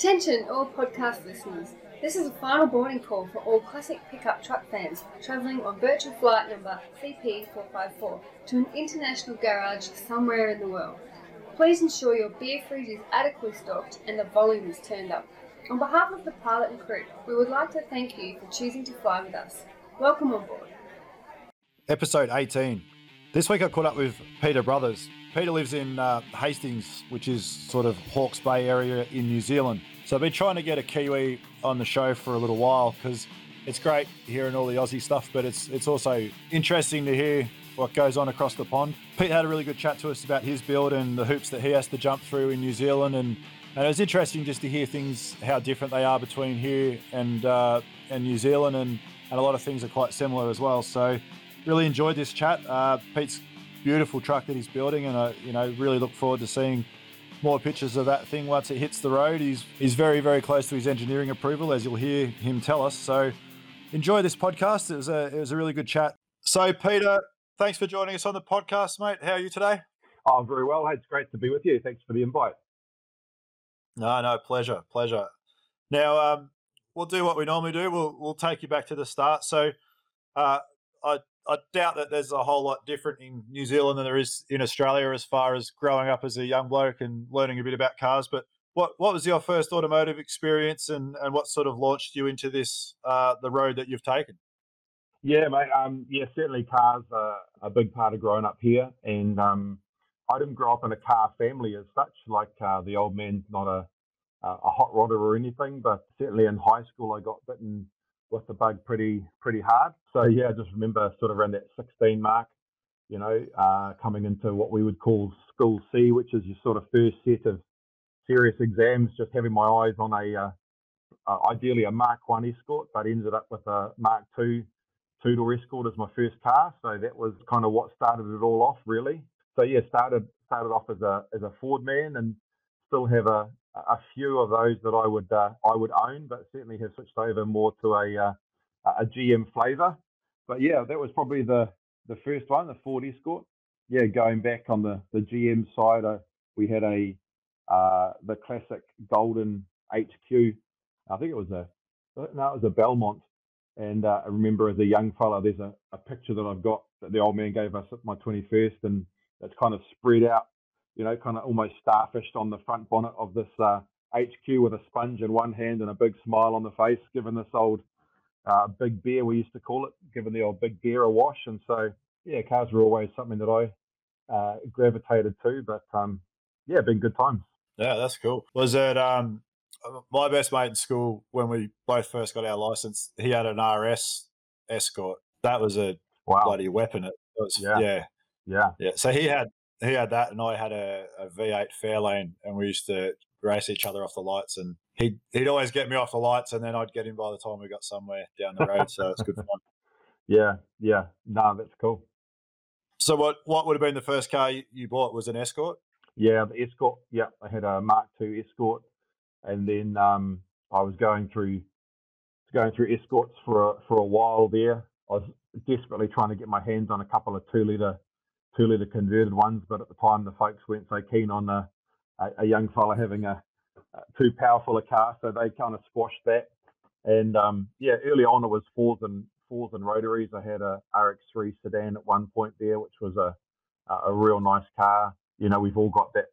Attention, all podcast listeners. This is a final boarding call for all classic pickup truck fans travelling on virtual flight number CP454 to an international garage somewhere in the world. Please ensure your beer fridge is adequately stocked and the volume is turned up. On behalf of the pilot and crew, we would like to thank you for choosing to fly with us. Welcome on board. Episode 18. This week I caught up with Peter Brothers. Peter lives in uh, Hastings, which is sort of Hawke's Bay area in New Zealand. So I've been trying to get a Kiwi on the show for a little while because it's great hearing all the Aussie stuff, but it's it's also interesting to hear what goes on across the pond. Pete had a really good chat to us about his build and the hoops that he has to jump through in New Zealand, and, and it was interesting just to hear things how different they are between here and uh, and New Zealand, and and a lot of things are quite similar as well. So really enjoyed this chat. Uh, Pete's beautiful truck that he's building, and I you know really look forward to seeing more pictures of that thing once it hits the road. He's he's very very close to his engineering approval, as you'll hear him tell us. So enjoy this podcast. It was a it was a really good chat. So Peter, thanks for joining us on the podcast, mate. How are you today? Oh, very well. Hey, it's great to be with you. Thanks for the invite. No, no, pleasure, pleasure. Now, um, we'll do what we normally do. We'll we'll take you back to the start. So, uh, I I doubt that there's a whole lot different in New Zealand than there is in Australia as far as growing up as a young bloke and learning a bit about cars. But what what was your first automotive experience, and and what sort of launched you into this uh, the road that you've taken? Yeah, mate. Um, yeah, certainly cars are a big part of growing up here, and um, I didn't grow up in a car family as such. Like uh, the old man's not a a hot rodder or anything, but certainly in high school I got bitten with the bug pretty pretty hard. So yeah, I just remember sort of around that 16 mark, you know, uh, coming into what we would call School C, which is your sort of first set of serious exams. Just having my eyes on a uh, uh, ideally a Mark One Escort, but ended up with a Mark Two two door Escort as my first car. So that was kind of what started it all off, really. So yeah, started started off as a as a Ford man, and still have a a few of those that I would uh, I would own, but certainly have switched over more to a uh, a GM flavour. But yeah, that was probably the the first one, the Ford Escort. Yeah, going back on the the GM side, uh, we had a uh, the classic golden HQ. I think it was a no, it was a Belmont. And uh, I remember as a young fella, there's a, a picture that I've got that the old man gave us at my 21st, and it's kind of spread out you know, kind of almost starfished on the front bonnet of this uh, HQ with a sponge in one hand and a big smile on the face, giving this old uh, big bear, we used to call it, giving the old big bear a wash. And so, yeah, cars were always something that I uh, gravitated to, but um, yeah, been good times. Yeah, that's cool. Was it um, my best mate in school when we both first got our license? He had an RS Escort. That was a wow. bloody weapon. It was, yeah. yeah. Yeah. Yeah. So he had he had that, and I had a a V8 Fairlane, and we used to race each other off the lights. And he'd he'd always get me off the lights, and then I'd get him by the time we got somewhere down the road. so it's good fun. Yeah, yeah, no, that's cool. So what what would have been the first car you bought? Was an Escort? Yeah, the Escort. Yeah, I had a Mark II Escort, and then um, I was going through going through Escorts for a, for a while there. I was desperately trying to get my hands on a couple of two liter two litre converted ones, but at the time the folks weren't so keen on a, a, a young fella having a, a, too powerful a car, so they kind of squashed that. And um, yeah, early on it was fours and fours and rotaries. I had a RX3 sedan at one point there, which was a a real nice car. You know, we've all got that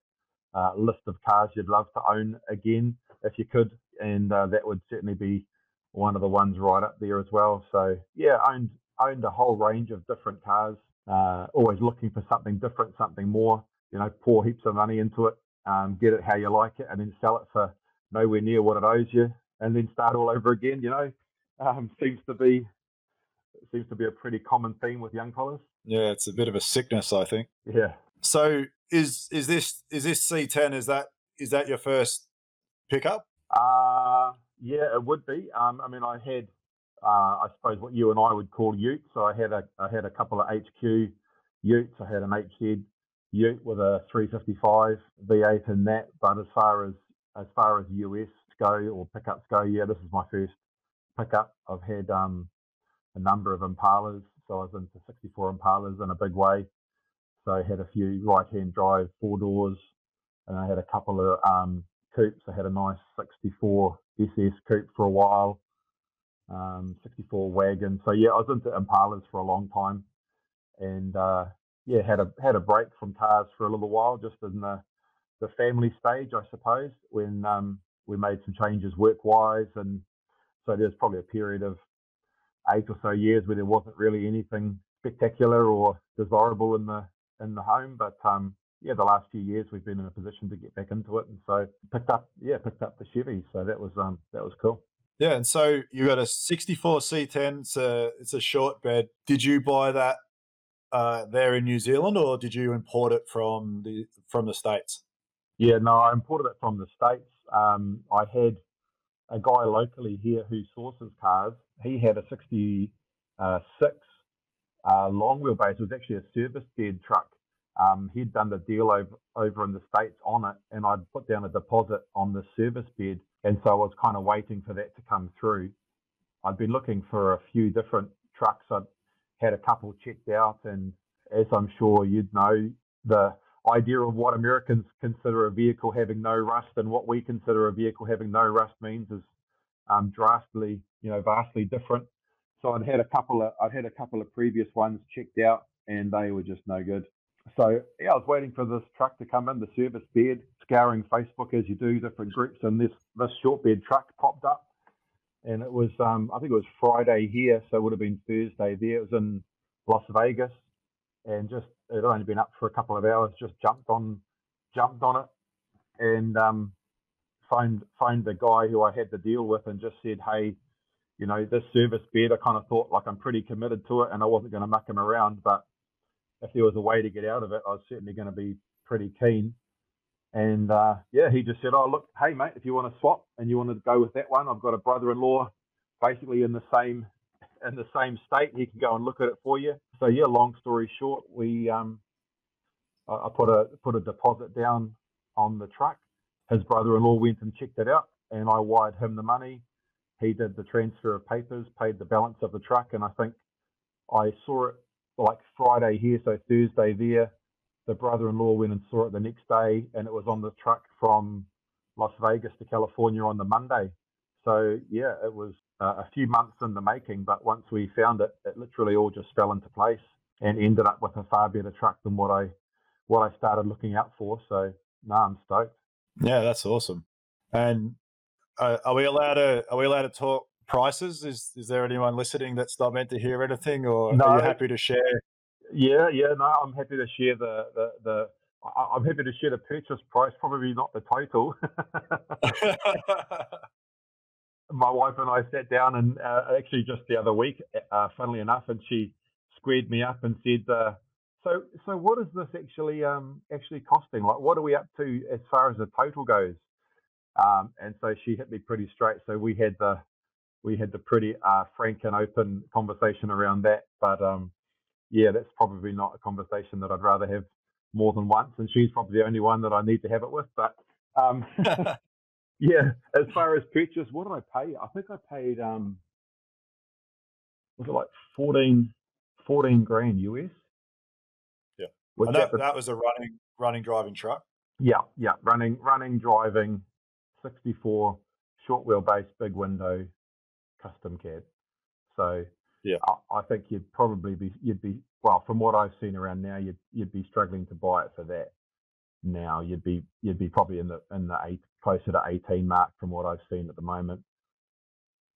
uh, list of cars you'd love to own again if you could, and uh, that would certainly be one of the ones right up there as well. So yeah, owned owned a whole range of different cars. Uh, always looking for something different, something more. You know, pour heaps of money into it, um, get it how you like it, and then sell it for nowhere near what it owes you, and then start all over again. You know, um, seems to be seems to be a pretty common theme with young fellas. Yeah, it's a bit of a sickness, I think. Yeah. So is is this is this C10? Is that is that your first pickup? Uh yeah, it would be. Um, I mean, I had, uh, I suppose, what you and I would call utes. So I had a, I had a couple of HQ utes. I had an HZ ute with a 355 V8 in that. But as far as as far as US go or pickups go, yeah, this is my first pickup. I've had um, a number of Impalas. So I was into 64 Impalas in a big way. So I had a few right-hand drive four doors, and I had a couple of um, coupes. I had a nice 64 SS coupe for a while, um, 64 wagon. So yeah, I was into Impalas for a long time, and uh, yeah, had a had a break from cars for a little while, just in the the family stage, I suppose, when um, we made some changes work wise, and so there's probably a period of eight or so years where there wasn't really anything spectacular or desirable in the in the home, but um, yeah, the last few years we've been in a position to get back into it, and so picked up, yeah, picked up the Chevy. So that was um, that was cool. Yeah, and so you got a 64 C10. It's a it's a short bed. Did you buy that uh, there in New Zealand, or did you import it from the from the states? Yeah, no, I imported it from the states. Um, I had a guy locally here who sources cars. He had a 66 uh, long wheelbase. It was actually a service bed truck um, he'd done the deal over, over in the States on it, and I'd put down a deposit on the service bed. And so I was kind of waiting for that to come through. I'd been looking for a few different trucks. I'd had a couple checked out, and as I'm sure you'd know, the idea of what Americans consider a vehicle having no rust and what we consider a vehicle having no rust means is um, drastically, you know, vastly different. So I'd had a couple of I'd had a couple of previous ones checked out, and they were just no good. So yeah, I was waiting for this truck to come in, the service bed, scouring Facebook as you do different groups, and this this short bed truck popped up, and it was um, I think it was Friday here, so it would have been Thursday there. It was in Las Vegas, and just it had only been up for a couple of hours. Just jumped on jumped on it, and um, phoned phoned the guy who I had the deal with, and just said, hey. You know, this service bed, I kind of thought like I'm pretty committed to it and I wasn't going to muck him around, but if there was a way to get out of it, I was certainly going to be pretty keen. And uh, yeah, he just said, "Oh, look, hey mate, if you want to swap and you want to go with that one, I've got a brother-in-law, basically in the same in the same state. He can go and look at it for you." So yeah, long story short, we um, I, put a put a deposit down on the truck. His brother-in-law went and checked it out, and I wired him the money. He did the transfer of papers, paid the balance of the truck, and I think I saw it like Friday here, so Thursday there. The brother-in-law went and saw it the next day, and it was on the truck from Las Vegas to California on the Monday. So yeah, it was uh, a few months in the making, but once we found it, it literally all just fell into place and ended up with a far better truck than what I what I started looking out for. So no, I'm stoked. Yeah, that's awesome. And uh, are we allowed to are we allowed to talk prices? Is is there anyone listening that's not meant to hear anything, or no, are you happy to share? Yeah, yeah, no, I'm happy to share the the, the I'm happy to share the purchase price, probably not the total. My wife and I sat down and uh, actually just the other week, uh, funnily enough, and she squared me up and said, uh, "So, so what is this actually um, actually costing? Like, what are we up to as far as the total goes?" Um, and so she hit me pretty straight. So we had the we had the pretty uh, frank and open conversation around that. But um, yeah, that's probably not a conversation that I'd rather have more than once. And she's probably the only one that I need to have it with. But um, yeah, as far as purchase, what did I pay? I think I paid, um, was it like 14, 14 grand US? Yeah. And that, that was a running, running driving truck. Yeah, yeah, running, running, driving, 64 short wheelbase, big window, custom cab. So yeah, I, I, think you'd probably be you'd be well from what I've seen around now, you'd you'd be struggling to buy it for that. now. You'd be you'd be probably in the in the eight closer to 18 mark from what I've seen at the moment.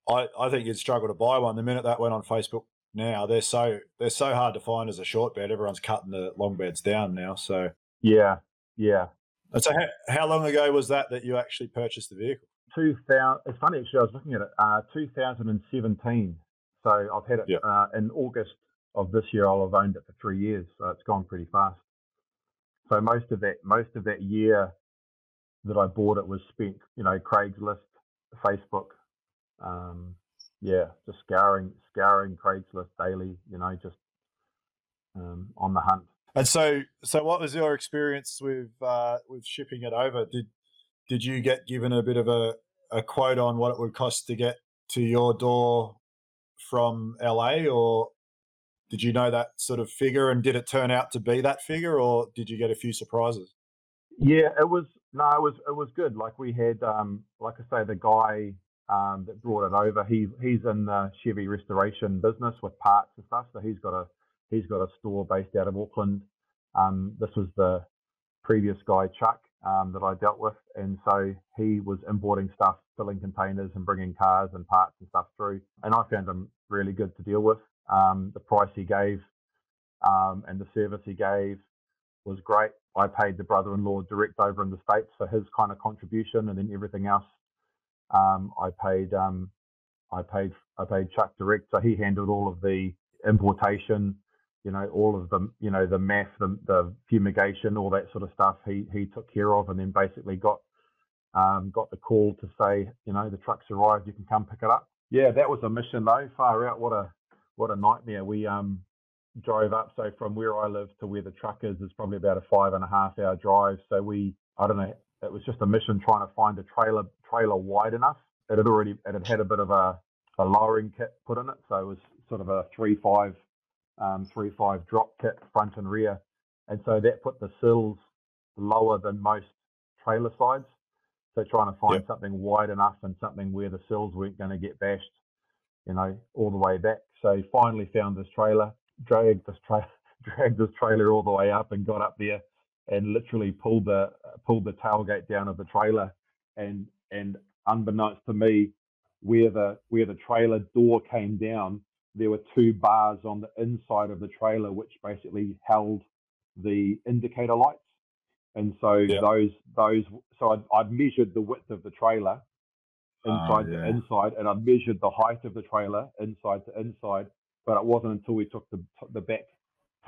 I, I think you'd struggle to buy one the minute that went on Facebook. Now they're so they're so hard to find as a short bed. Everyone's cutting the long beds down now. So yeah, yeah. And so how, how long ago was that that you actually purchased the vehicle? 2000. It's funny actually. I was looking at it. Uh, 2017. So I've had it yeah. uh, in August of this year. I'll have owned it for three years. So it's gone pretty fast. So most of that most of that year that I bought it was spent, you know, Craigslist, Facebook, um, yeah, just scouring scouring Craigslist daily, you know, just um, on the hunt. And so, so what was your experience with uh, with shipping it over? Did did you get given a bit of a, a quote on what it would cost to get to your door from LA, or did you know that sort of figure? And did it turn out to be that figure, or did you get a few surprises? Yeah, it was no, it was it was good. Like we had, um, like I say, the guy um, that brought it over. He he's in the Chevy restoration business with parts and stuff. So he's got a he's got a store based out of Auckland. Um, this was the previous guy Chuck um, that I dealt with, and so he was importing stuff, filling containers, and bringing cars and parts and stuff through. And I found him really good to deal with. Um, the price he gave um, and the service he gave was great. I paid the brother-in-law direct over in the states for his kind of contribution, and then everything else um, I paid. Um, I paid. I paid Chuck direct, so he handled all of the importation. You know, all of the you know the math, the, the fumigation, all that sort of stuff. He he took care of, and then basically got um, got the call to say, you know, the truck's arrived. You can come pick it up. Yeah, that was a mission though. Far out. What a what a nightmare. We um drove up. So from where I live to where the truck is is probably about a five and a half hour drive. So we, I don't know, it was just a mission trying to find a trailer trailer wide enough. It had already it had had a bit of a, a lowering kit put in it, so it was sort of a three five um, three five drop kit front and rear, and so that put the sills lower than most trailer sides. So trying to find yep. something wide enough and something where the sills weren't going to get bashed, you know, all the way back. So finally found this trailer dragged this tra- dragged this trailer all the way up and got up there and literally pulled the pulled the tailgate down of the trailer and and unbeknownst to me where the where the trailer door came down there were two bars on the inside of the trailer which basically held the indicator lights and so yeah. those those so I'd, I'd, measured the width of the trailer ah, inside oh, yeah. to inside and I measured the height of the trailer inside to inside but it wasn't until we took the the back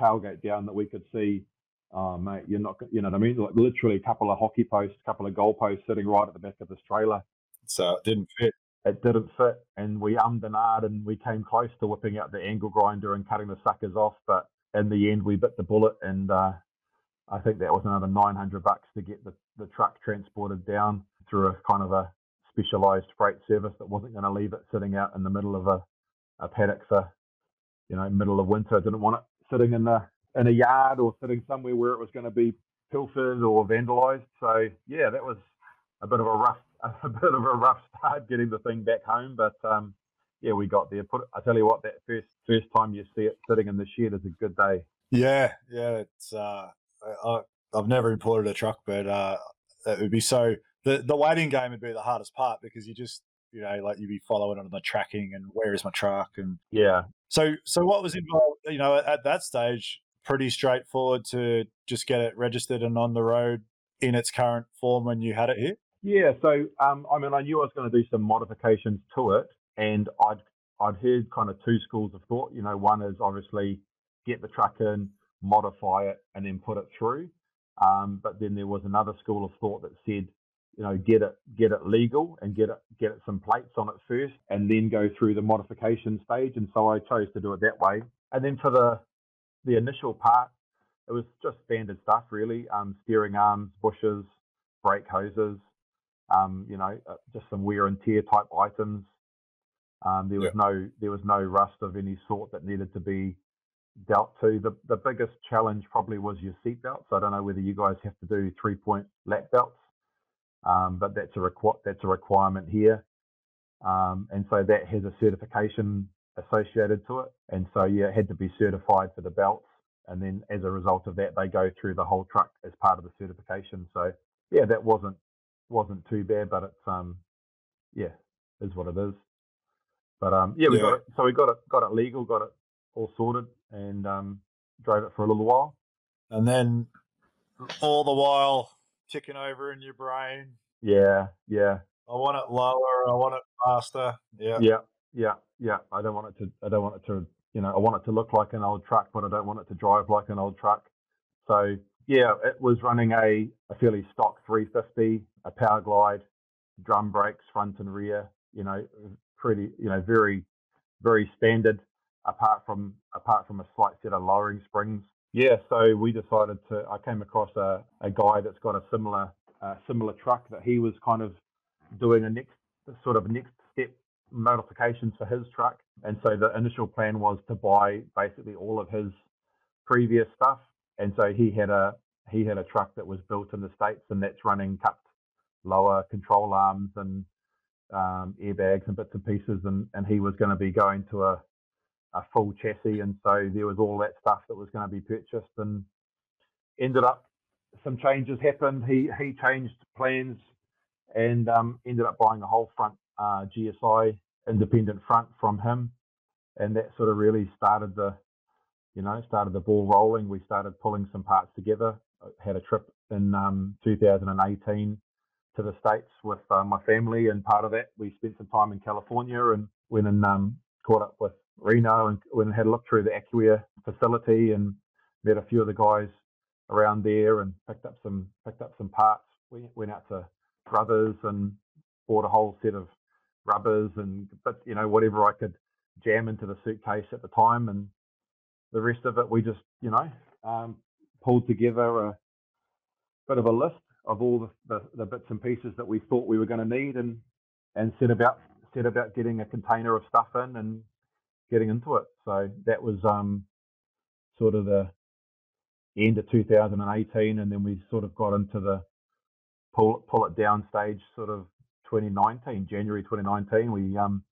tailgate down that we could see, oh, mate, you're not, you know what I mean? Like literally a couple of hockey posts, a couple of goal posts sitting right at the back of this trailer. So it didn't fit. It didn't fit, and we ummed and ahed, and we came close to whipping out the angle grinder and cutting the suckers off, but in the end, we bit the bullet, and uh, I think that was another 900 bucks to get the, the truck transported down through a kind of a specialized freight service that wasn't going to leave it sitting out in the middle of a, a paddock for you know, middle of winter. Didn't want it sitting in the in a yard or sitting somewhere where it was going to be pilfered or vandalised. So yeah, that was a bit of a rough a bit of a rough start getting the thing back home, but um, yeah, we got there. Put I tell you what, that first first time you see it sitting in the shed is a good day. Yeah, yeah, it's uh, I, I've never imported a truck, but uh, it would be so the the waiting game would be the hardest part because you just you know like you'd be following on the tracking and where is my truck and yeah so, so what was involved? You know, at that stage, pretty straightforward to just get it registered and on the road in its current form when you had it here. Yeah. So, um, I mean, I knew I was going to do some modifications to it, and I'd I'd heard kind of two schools of thought. You know, one is obviously get the truck in, modify it, and then put it through. Um, but then there was another school of thought that said you know, get it get it legal and get it get it some plates on it first, and then go through the modification stage. And so I chose to do it that way. And then for the the initial part, it was just standard stuff really: um, steering arms, bushes, brake hoses, um, you know, uh, just some wear and tear type items. Um, there was yeah. no there was no rust of any sort that needed to be dealt to. The the biggest challenge probably was your seat belts. I don't know whether you guys have to do three point lap belts um, but that's a requ- that's a requirement here, um, and so that has a certification associated to it. And so yeah, it had to be certified for the belts. and then as a result of that, they go through the whole truck as part of the certification. So yeah, that wasn't wasn't too bad, but it's um yeah, is what it is. But um yeah, we Yeah. got it. So we got it got it legal, got it all sorted, and um drove it for a little while. And then all the while ticking over in your brain. Yeah, yeah, I want it lower. I want it faster. Yeah. yeah, yeah, yeah. I don't want it to. I don't want it to. You know, I want it to look like an old truck, but I don't want it to drive like an old truck. So yeah, it was running a, a fairly stock 350, a power glide, drum brakes front and rear. You know, pretty. You know, very, very standard. Apart from apart from a slight set of lowering springs. Yeah, so we decided to. I came across a, a guy that's got a similar uh, similar truck that he was kind of doing a next sort of next step modifications for his truck. And so the initial plan was to buy basically all of his previous stuff. And so he had a he had a truck that was built in the states, and that's running cupped lower control arms and um, airbags and bits and pieces. And and he was going to be going to a a full chassis, and so there was all that stuff that was going to be purchased, and ended up some changes happened. He he changed plans and um, ended up buying a whole front uh, GSI independent front from him, and that sort of really started the, you know, started the ball rolling. We started pulling some parts together. Had a trip in um, 2018 to the states with uh, my family, and part of that we spent some time in California and went and um, caught up with Reno and went and had a look through the AccuAir facility and met a few of the guys around there and picked up some picked up some parts. We went out to Brothers and bought a whole set of rubbers and but you know whatever I could jam into the suitcase at the time, and the rest of it we just you know um, pulled together a bit of a list of all the, the, the bits and pieces that we thought we were going to need, and and set about set about getting a container of stuff in and getting into it. So that was um, sort of the end of 2018, and then we sort of got into the pull pull it down stage, sort of 2019, January 2019. We um,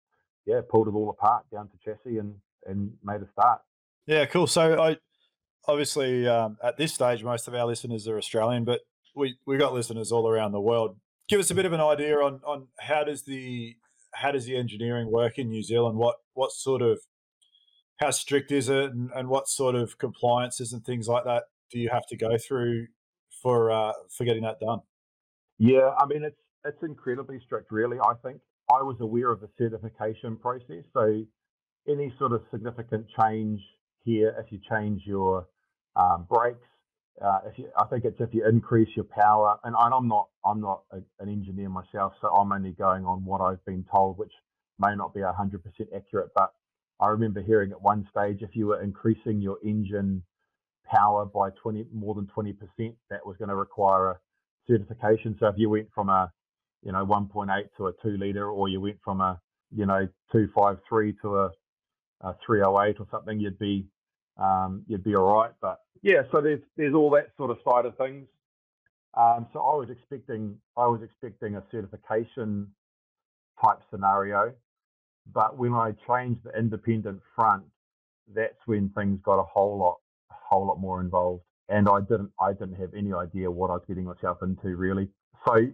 yeah, pulled it all apart down to chassis and and made a start. Yeah, cool. So I obviously um, at this stage, most of our listeners are Australian, but we we got listeners all around the world. Give us a bit of an idea on on how does the how does the engineering work in New Zealand? What what sort of how strict is it, and, and what sort of compliances and things like that do you have to go through for uh, for getting that done? Yeah, I mean it's it's incredibly strict, really. I think I was aware of the certification process, so any sort of significant change here, if you change your um, brakes, uh, if you, I think it's if you increase your power, and, I'm not I'm not a, an engineer myself, so I'm only going on what I've been told, which may not be hundred percent accurate, but I remember hearing at one stage if you were increasing your engine power by 20 more than 20%, that was going to require a certification. So if you went from a you know 1.8 to a 2 liter, or you went from a you know 253 to a, a 308 or something, you'd be um, you'd be all right. But yeah, so there's there's all that sort of side of things. Um, so I was expecting I was expecting a certification type scenario, but when I changed the independent front, that's when things got a whole lot a whole lot more involved, and I didn't I didn't have any idea what I was getting myself into really. So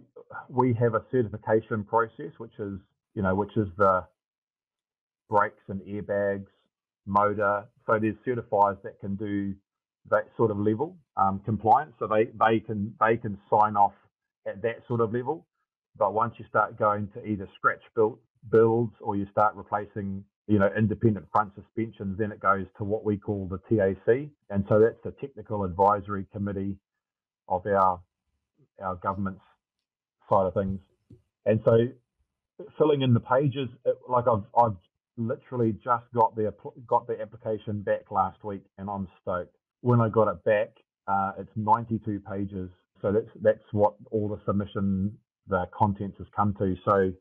we have a certification process, which is you know which is the brakes and airbags, motor. So there's certifiers that can do that sort of level um, compliance. So they they can they can sign off at that sort of level. But once you start going to either scratch built builds or you start replacing you know independent front suspensions, then it goes to what we call the TAC, and so that's the technical advisory committee of our our government's side of things. And so filling in the pages, it, like I've I've literally just got the got the application back last week, and I'm stoked. When I got it back, uh, it's 92 pages, so that's that's what all the submission the contents has come to. So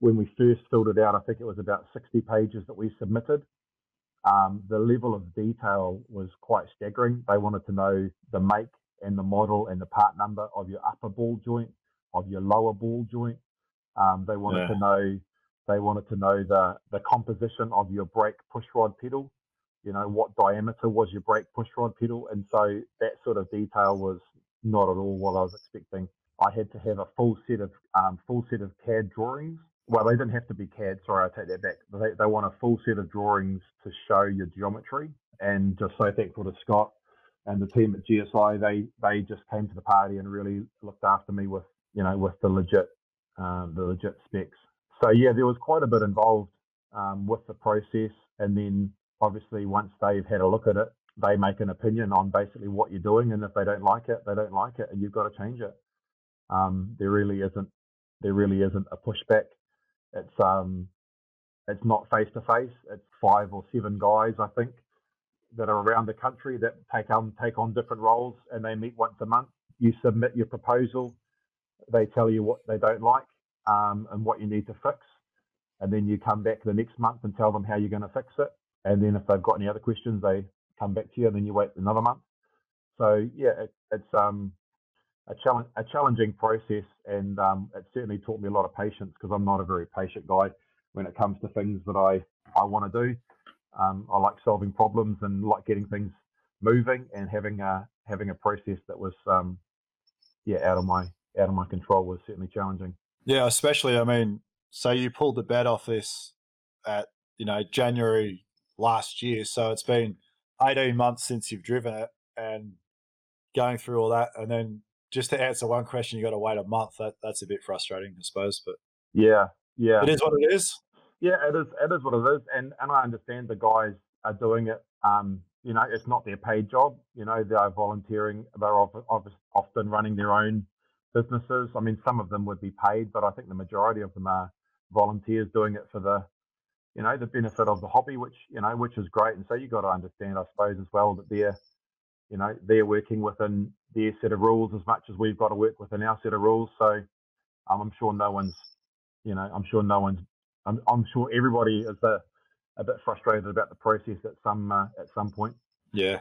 when we first filled it out, I think it was about 60 pages that we submitted. Um, the level of detail was quite staggering. They wanted to know the make and the model and the part number of your upper ball joint, of your lower ball joint. Um, they wanted Yeah. to know they wanted to know the the composition of your brake push rod pedal. you know, what diameter was your brake push rod pedal, and so that sort of detail was not at all what I was expecting. I had to have a full set of um, full set of CAD drawings. Well, they didn't have to be CAD. Sorry, I take that back. They, they want a full set of drawings to show your geometry. And just so thankful to Scott and the team at GSI. They they just came to the party and really looked after me with you know with the legit um, the legit specs. So yeah, there was quite a bit involved um, with the process, and then obviously once they've had a look at it, they make an opinion on basically what you're doing, and if they don't like it, they don't like it, and you've got to change it. Um, there really isn't there really isn't a pushback. It's um it's not face to face. It's five or seven guys, I think, that are around the country that take on take on different roles, and they meet once a month. You submit your proposal. They tell you what they don't like um, and what you need to fix, and then you come back the next month and tell them how you're going to fix it. And then if they've got any other questions, they come back to you, and then you wait another month. So yeah, it, it's um, a challenge, a challenging process, and um, it certainly taught me a lot of patience because I'm not a very patient guy when it comes to things that I I want to do. Um, I like solving problems and like getting things moving, and having a having a process that was um, yeah out of my out of my control was certainly challenging. Yeah, especially I mean, say you pulled the bed off this at you know January last year, so it's been 18 months since you've driven it, and going through all that, and then just to answer one question, you got to wait a month. That that's a bit frustrating, I suppose. But yeah, yeah, it is what it is. Yeah, it is. It is what it is, and and I understand the guys are doing it. Um, you know, it's not their paid job. You know, they are volunteering. They're often running their own businesses. I mean, some of them would be paid, but I think the majority of them are volunteers doing it for the, you know, the benefit of the hobby, which you know, which is great. And so you got to understand, I suppose, as well that they're, you know, they're working within their set of rules as much as we've got to work within our set of rules. So um, I'm sure no one's, you know, I'm sure no one's I'm, I'm sure everybody is a, a bit frustrated about the process at some uh, at some point. Yeah,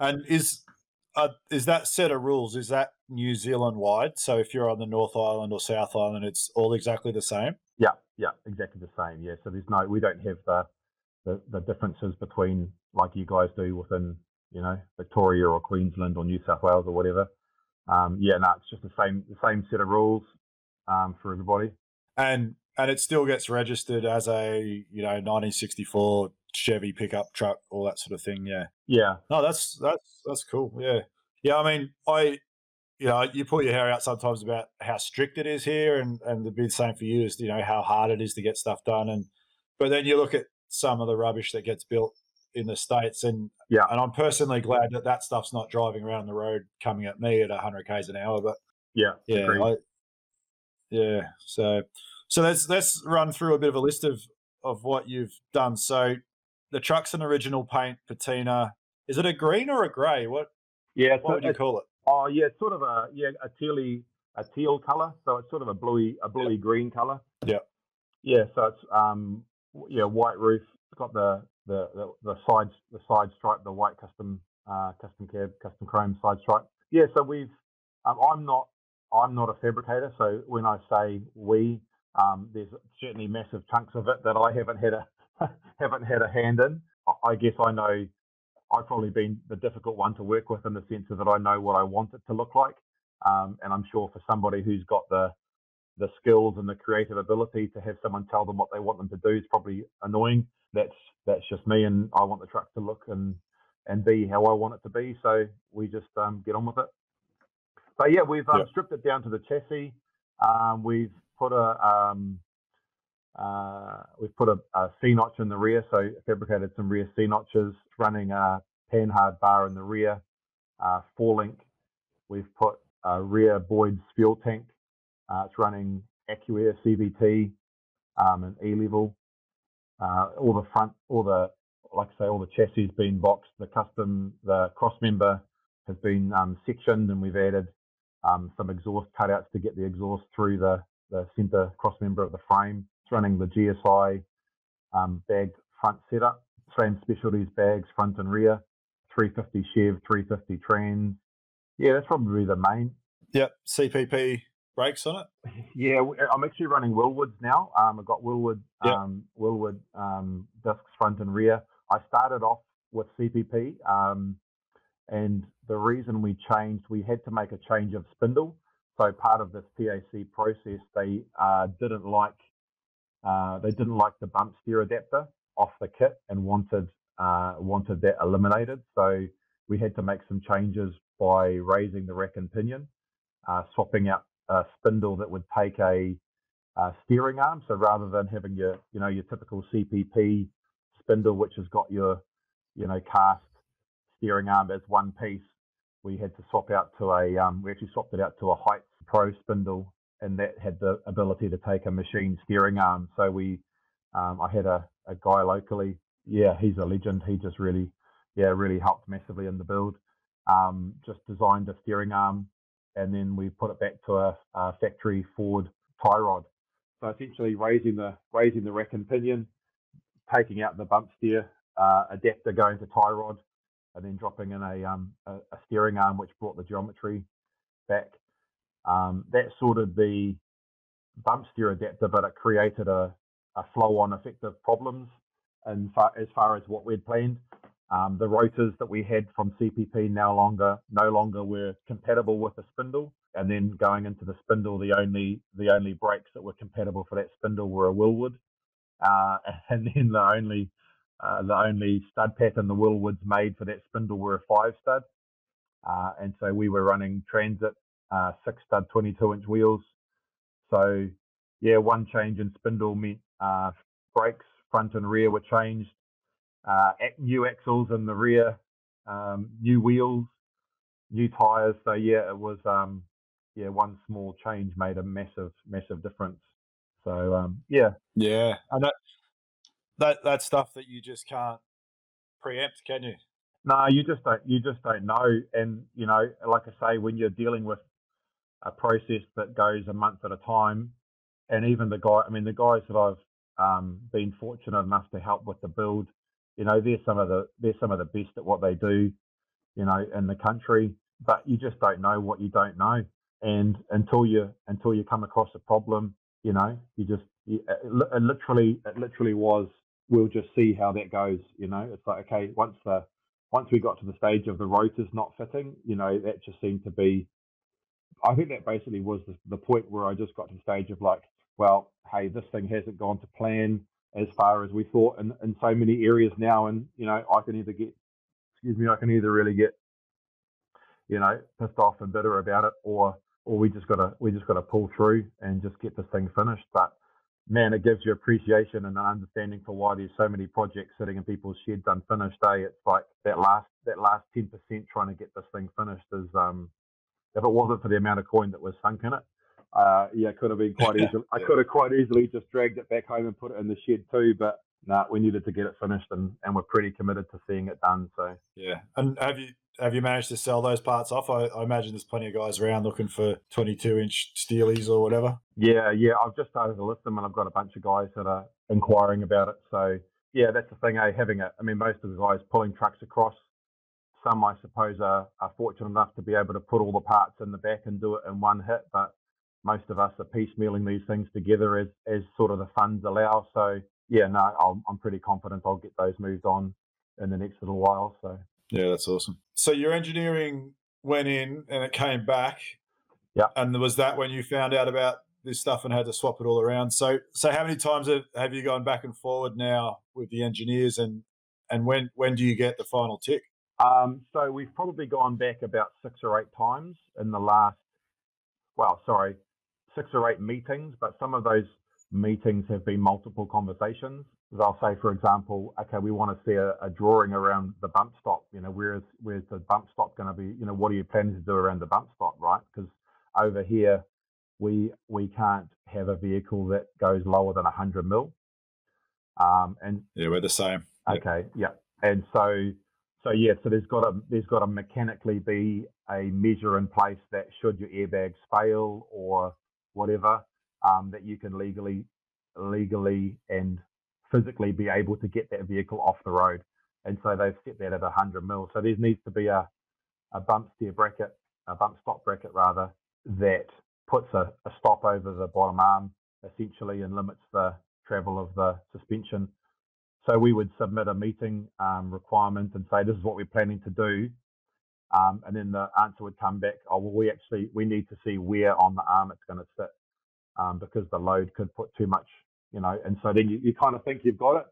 and is uh, is that set of rules? Is that New Zealand wide? So if you're on the North Island or South Island, it's all exactly the same. Yeah, yeah, exactly the same. Yeah, so there's no, we don't have the the, the differences between like you guys do within you know Victoria or Queensland or New South Wales or whatever. Um, yeah, no, it's just the same the same set of rules um, for everybody. And and it still gets registered as a you know 1964 Chevy pickup truck, all that sort of thing. Yeah. Yeah. No, that's that's that's cool. Yeah. Yeah. I mean, I you know, you pull your hair out sometimes about how strict it is here, and and the big same for you is you know how hard it is to get stuff done, and but then you look at some of the rubbish that gets built in the states, and yeah, and I'm personally glad that that stuff's not driving around the road coming at me at 100 k's an hour, but yeah, yeah, I, yeah. So so let's let's run through a bit of a list of of what you've done. So the truck's an original paint patina. Is it a green or a grey? What? Yeah, what would you call it? Oh yeah, it's sort of a yeah a tealy a teal color. So it's sort of a bluey a bluey yep. green color. Yeah. Yeah. So it's um yeah white roof. It's got the the the, the sides the side stripe, the white custom uh, custom cab, custom chrome side stripe. Yeah. So we've um, I'm not I'm not a fabricator. So when I say we, um, there's certainly massive chunks of it that I haven't had a haven't had a hand in. I guess I know I've probably been the difficult one to work with in the sense that I know what I want it to look like, um, and I'm sure for somebody who's got the the skills and the creative ability to have someone tell them what they want them to do is probably annoying. That's that's just me, and I want the truck to look and and be how I want it to be. So we just um, get on with it. So yeah, we've um, stripped it down to the chassis. Um, we've put a um, uh, we've put a, a C notch in the rear, so fabricated some rear C notches, running a panhard bar in the rear, uh, four link. We've put a rear Boyd's fuel tank. Uh, it's running AccuAir CVT um, and E level. Uh, all the front, all the like I say, all the chassis has been boxed. The custom, the cross member has been um, sectioned, and we've added um, some exhaust cutouts to get the exhaust through the the center cross member of the frame. It's running the GSI um, bagged front setup, Trans Specialties bags front and rear, 350 Chev, 350 Trans. Yeah, that's probably the main. Yep, CPP brakes on it. Yeah, I'm actually running Wilwoods now. Um, I've got Wilwood, yep. um, Wilwood um, discs front and rear. I started off with CPP. Um, and the reason we changed, we had to make a change of spindle. So part of this TAC process, they uh, didn't like uh, they didn't like the bump steer adapter off the kit and wanted uh, wanted that eliminated. So we had to make some changes by raising the rack and pinion, uh, swapping out a spindle that would take a, a, steering arm. So rather than having your you know your typical CPP spindle, which has got your you know cast steering arm as one piece, we had to swap out to a um, we actually swapped it out to a Heidts Pro spindle, and that had the ability to take a machine steering arm. So we um, I had a, a guy locally, yeah, he's a legend. He just really yeah really helped massively in the build. Um, just designed a steering arm, and then we put it back to a, a factory Ford tie rod. So essentially raising the raising the rack and pinion, taking out the bump steer uh, adapter going to tie rod, and then dropping in a, um, a, a, steering arm, which brought the geometry back. Um, that sorted the bump steer adapter, but it created a, a flow-on effect of problems and far, as far as what we'd planned. Um, the rotors that we had from CPP no longer no longer were compatible with the spindle, and then going into the spindle, the only the only brakes that were compatible for that spindle were a Wilwood, uh, and then the only uh, the only stud pattern the Wilwoods made for that spindle were a five stud. Uh, and so we were running transit uh, six stud 22 inch wheels. So, yeah, one change in spindle meant uh, brakes, front and rear, were changed. Uh, new axles in the rear, um, new wheels, new tires. So, yeah, it was, um, yeah, one small change made a massive, massive difference. So, um, yeah. Yeah. And that, that that stuff that you just can't preempt, can you? No, you just don't. You just don't know. And you know, like I say, when you're dealing with a process that goes a month at a time, and even the guy, I mean, the guys that I've um, been fortunate enough to help with the build, you know, they're some of the they're some of the best at what they do, you know, in the country. But you just don't know what you don't know, and until you until you come across a problem, you know, you just you, it literally it literally was we'll just see how that goes. You know, it's like okay, once the once we got to the stage of the rotors not fitting, you know, that just seemed to be. I think that basically was the, the point where I just got to the stage of like, well, hey, this thing hasn't gone to plan as far as we thought in, in so many areas now, and you know, I can either get, excuse me, I can either really get, you know, pissed off and bitter about it, or or we just gotta we just gotta pull through and just get this thing finished. But man, it gives you appreciation and an understanding for why there's so many projects sitting in people's sheds unfinished. Eh? It's like that last that last ten percent trying to get this thing finished is um if it wasn't for the amount of coin that was sunk in it, uh, yeah, it could have been quite easily. I could have quite easily just dragged it back home and put it in the shed too, but no, nah, we needed to get it finished, and, and we're pretty committed to seeing it done. So yeah, and have you have you managed to sell those parts off? I, I, imagine there's plenty of guys around looking for 22 inch steelies or whatever. Yeah, yeah. I've just started to list them, and I've got a bunch of guys that are inquiring about it. So yeah, that's the thing. Eh? Having it. I mean, most of the guys pulling trucks across. Some, I suppose, are, are fortunate enough to be able to put all the parts in the back and do it in one hit, but most of us are piecemealing these things together as as sort of the funds allow. So yeah, no, i I'm pretty confident I'll get those moved on in the next little while. So yeah, that's awesome. So your engineering went in and it came back. Yeah. And was that when you found out about this stuff and had to swap it all around? So so how many times have, have you gone back and forward now with the engineers and and when when do you get the final tick? Um, so we've probably gone back about six or eight times in the last well, sorry, six or eight meetings, but some of those meetings have been multiple conversations. They'll say, for example, okay, we want to see a, a drawing around the bump stop. You know, where's where's the bump stop going to be? You know, what are you planning to do around the bump stop, right? Because over here, we we can't have a vehicle that goes lower than 100 mil. Um, and yeah, we're the same. Okay, yeah, and so so yeah, so there's got to there's got to mechanically be a measure in place that should your airbags fail or whatever, um, that you can legally legally and physically be able to get that vehicle off the road. And so they've set that at 100 mil. So there needs to be a, a bump steer bracket, a bump stop bracket rather, that puts a, a stop over the bottom arm essentially and limits the travel of the suspension. So we would submit a meeting um, requirement and say, this is what we're planning to do. Um, and then the answer would come back, oh, well, we actually, we need to see where on the arm it's going to sit um, because the load could put too much, you know, and so then you, you kind of think you've got it,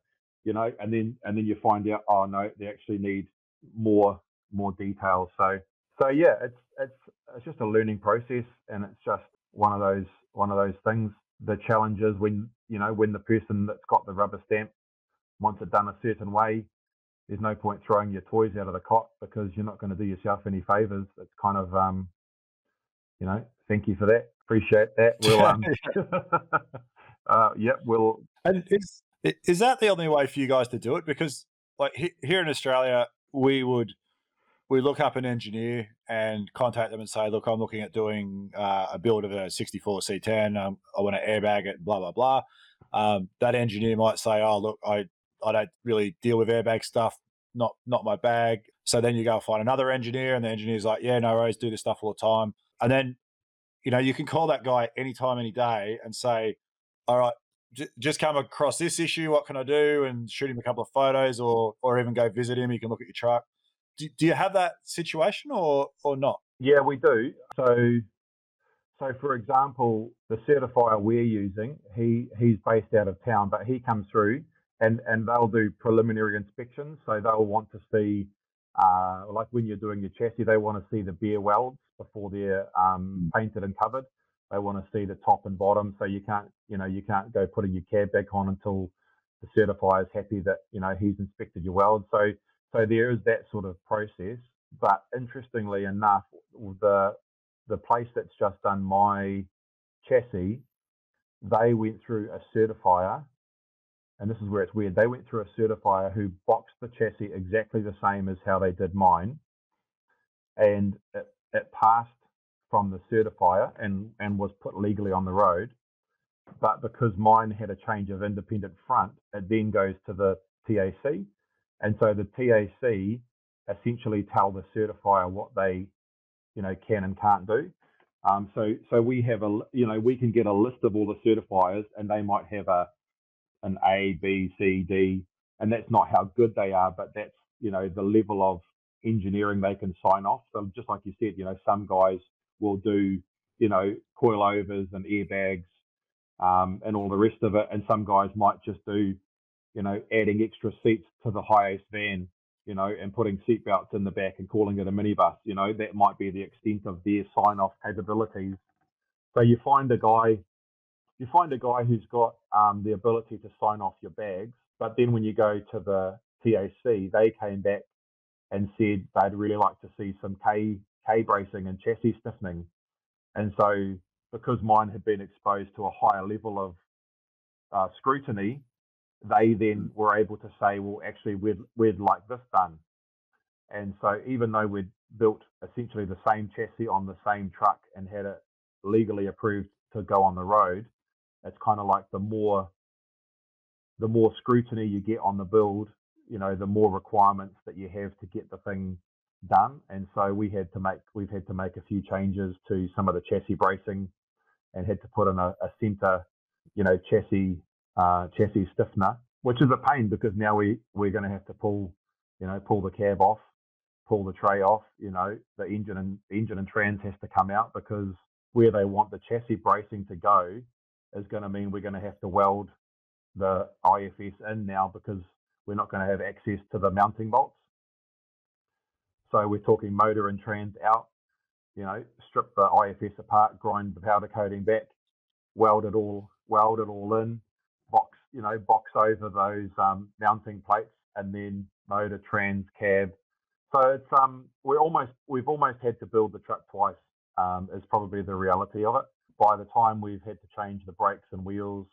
you know, and then, and then you find out, oh no, they actually need more, more details. So, so yeah, it's, it's, it's just a learning process and it's just one of those, one of those things. The challenges when, you know, when the person that's got the rubber stamp wants it's done a certain way, there's no point throwing your toys out of the cot because you're not going to do yourself any favors. It's kind of, um, you know, thank you for that. Appreciate that. We'll, um, uh, yep, we'll. And is is that the only way for you guys to do it? Because like he, here in Australia, we would we look up an engineer and contact them and say, look, I'm looking at doing uh, a build of a 64 C10. Um, I want to airbag it, blah blah blah. Um, that engineer might say, oh look, I I don't really deal with airbag stuff, not not my bag. So then you go find another engineer, and the engineer's like, yeah, no worries, do this stuff all the time. And then, you know, you can call that guy anytime, any day, and say, all right, j- just come across this issue. What can I do? And shoot him a couple of photos, or or even go visit him. You can look at your truck. Do, do you have that situation, or or not? Yeah, we do. So so, for example, the certifier we're using, he he's based out of town, but he comes through and and they'll do preliminary inspections. So they'll want to see, uh, like when you're doing your chassis, they want to see the bare welds before they're um, mm. painted and covered. They want to see the top and bottom. So you can't, you know, you can't go putting your cab back on until the certifier is happy that you know he's inspected your weld. So so there is that sort of process. But interestingly enough, the the place that's just done my chassis, they went through a certifier and this is where it's weird. They went through a certifier who boxed the chassis exactly the same as how they did mine, and it, it passed from the certifier and and was put legally on the road. But because mine had a change of independent front, it then goes to the TAC, and so the TAC essentially tell the certifier what they, you know, can and can't do. Um, so so we have a you know we can get a list of all the certifiers, and they might have a an A, B, C, D, and that's not how good they are, but that's you know the level of engineering they can sign off. So just like you said, you know, some guys will do you know coilovers and airbags um, and all the rest of it, and some guys might just do you know adding extra seats to the HiAce van, you know, and putting seatbelts in the back and calling it a minibus. You know, that might be the extent of their sign off capabilities. So you find a guy you find a guy who's got um, the ability to sign off your bags, but then when you go to the TAC, they came back and said they'd really like to see some K K bracing and chassis stiffening, and so because mine had been exposed to a higher level of uh, scrutiny, they then were able to say, well, actually, we'd we'd like this done, and so even though we'd built essentially the same chassis on the same truck and had it legally approved to go on the road, it's kind of like the more the more scrutiny you get on the build, you know, the more requirements that you have to get the thing done. And so we had to make we've had to make a few changes to some of the chassis bracing and had to put in a, a center, you know, chassis uh, chassis stiffener, which is a pain because now we we're going to have to pull, you know, pull the cab off, pull the tray off. You know, the engine and engine and trans has to come out because where they want the chassis bracing to go is going to mean we're going to have to weld the IFS in now because we're not going to have access to the mounting bolts. So we're talking motor and trans out, you know, strip the IFS apart, grind the powder coating back, weld it all, weld it all in, box, you know, box over those um, mounting plates, and then motor, trans, cab. So it's um, we're almost we've almost had to build the truck twice. Um, is probably the reality of it by the time we've had to change the brakes and wheels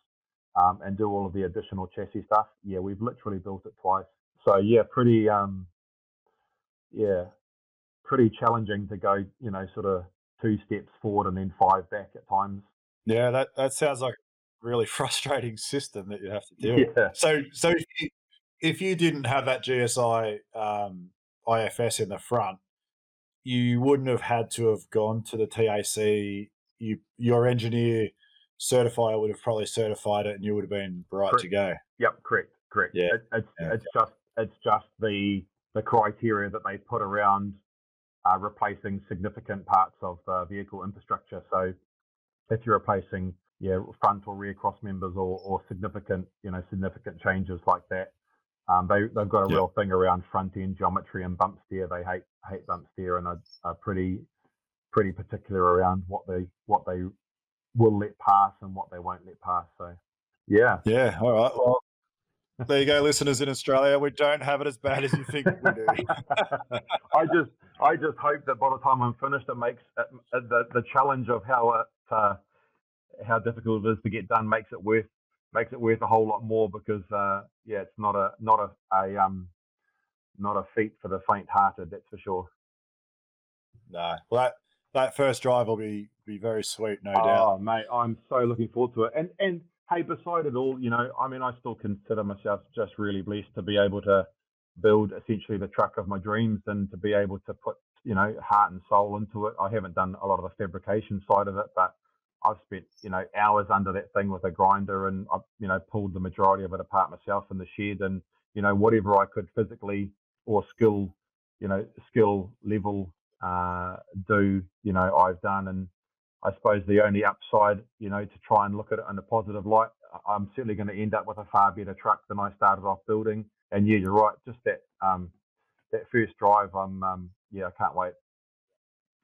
um, and do all of the additional chassis stuff, yeah, we've literally built it twice. So yeah, pretty um, yeah, pretty challenging to go, you know, sort of two steps forward and then five back at times. Yeah, that that sounds like a really frustrating system that you have to deal with. yeah. with. So so if you, if you didn't have that GSI um, IFS in the front, you wouldn't have had to have gone to the TAC you your engineer certifier would have probably certified it, and you would have been right correct. to go. Yep, correct, correct. Yeah. It, it's Yeah. it's just it's just the the criteria that they put around uh, replacing significant parts of the vehicle infrastructure. So if you're replacing yeah front or rear cross members or, or significant you know significant changes like that, um, they they've got a Yeah. real thing around front end geometry and bump steer. They hate hate bump steer and are, are pretty pretty particular around what they what they will let pass and what they won't let pass. So yeah, Yeah. All right. Well, there you go, listeners in Australia. We don't have it as bad as you think we do. I just I just hope that by the time I'm finished, it makes it, it- the the challenge of how it uh, how difficult it is to get done makes it worth makes it worth a whole lot more because uh, yeah, it's not a not a, a um not a feat for the faint-hearted. That's for sure. no. Well, that that first drive will be be very sweet, no doubt. Oh, mate, I'm so looking forward to it. And and hey, beside it all, you know, I mean, I still consider myself just really blessed to be able to build essentially the truck of my dreams and to be able to put, you know, heart and soul into it. I haven't done a lot of the fabrication side of it, but I've spent, you know, hours under that thing with a grinder and I've, you know, pulled the majority of it apart myself in the shed and, you know, whatever I could physically or skill, you know, skill level uh, do, you know, I've done. And I suppose the only upside, you know, to try and look at it in a positive light, I'm certainly going to end up with a far better truck than I started off building. And yeah, you're right. Just that um, that first drive, I'm um, yeah, I can't wait.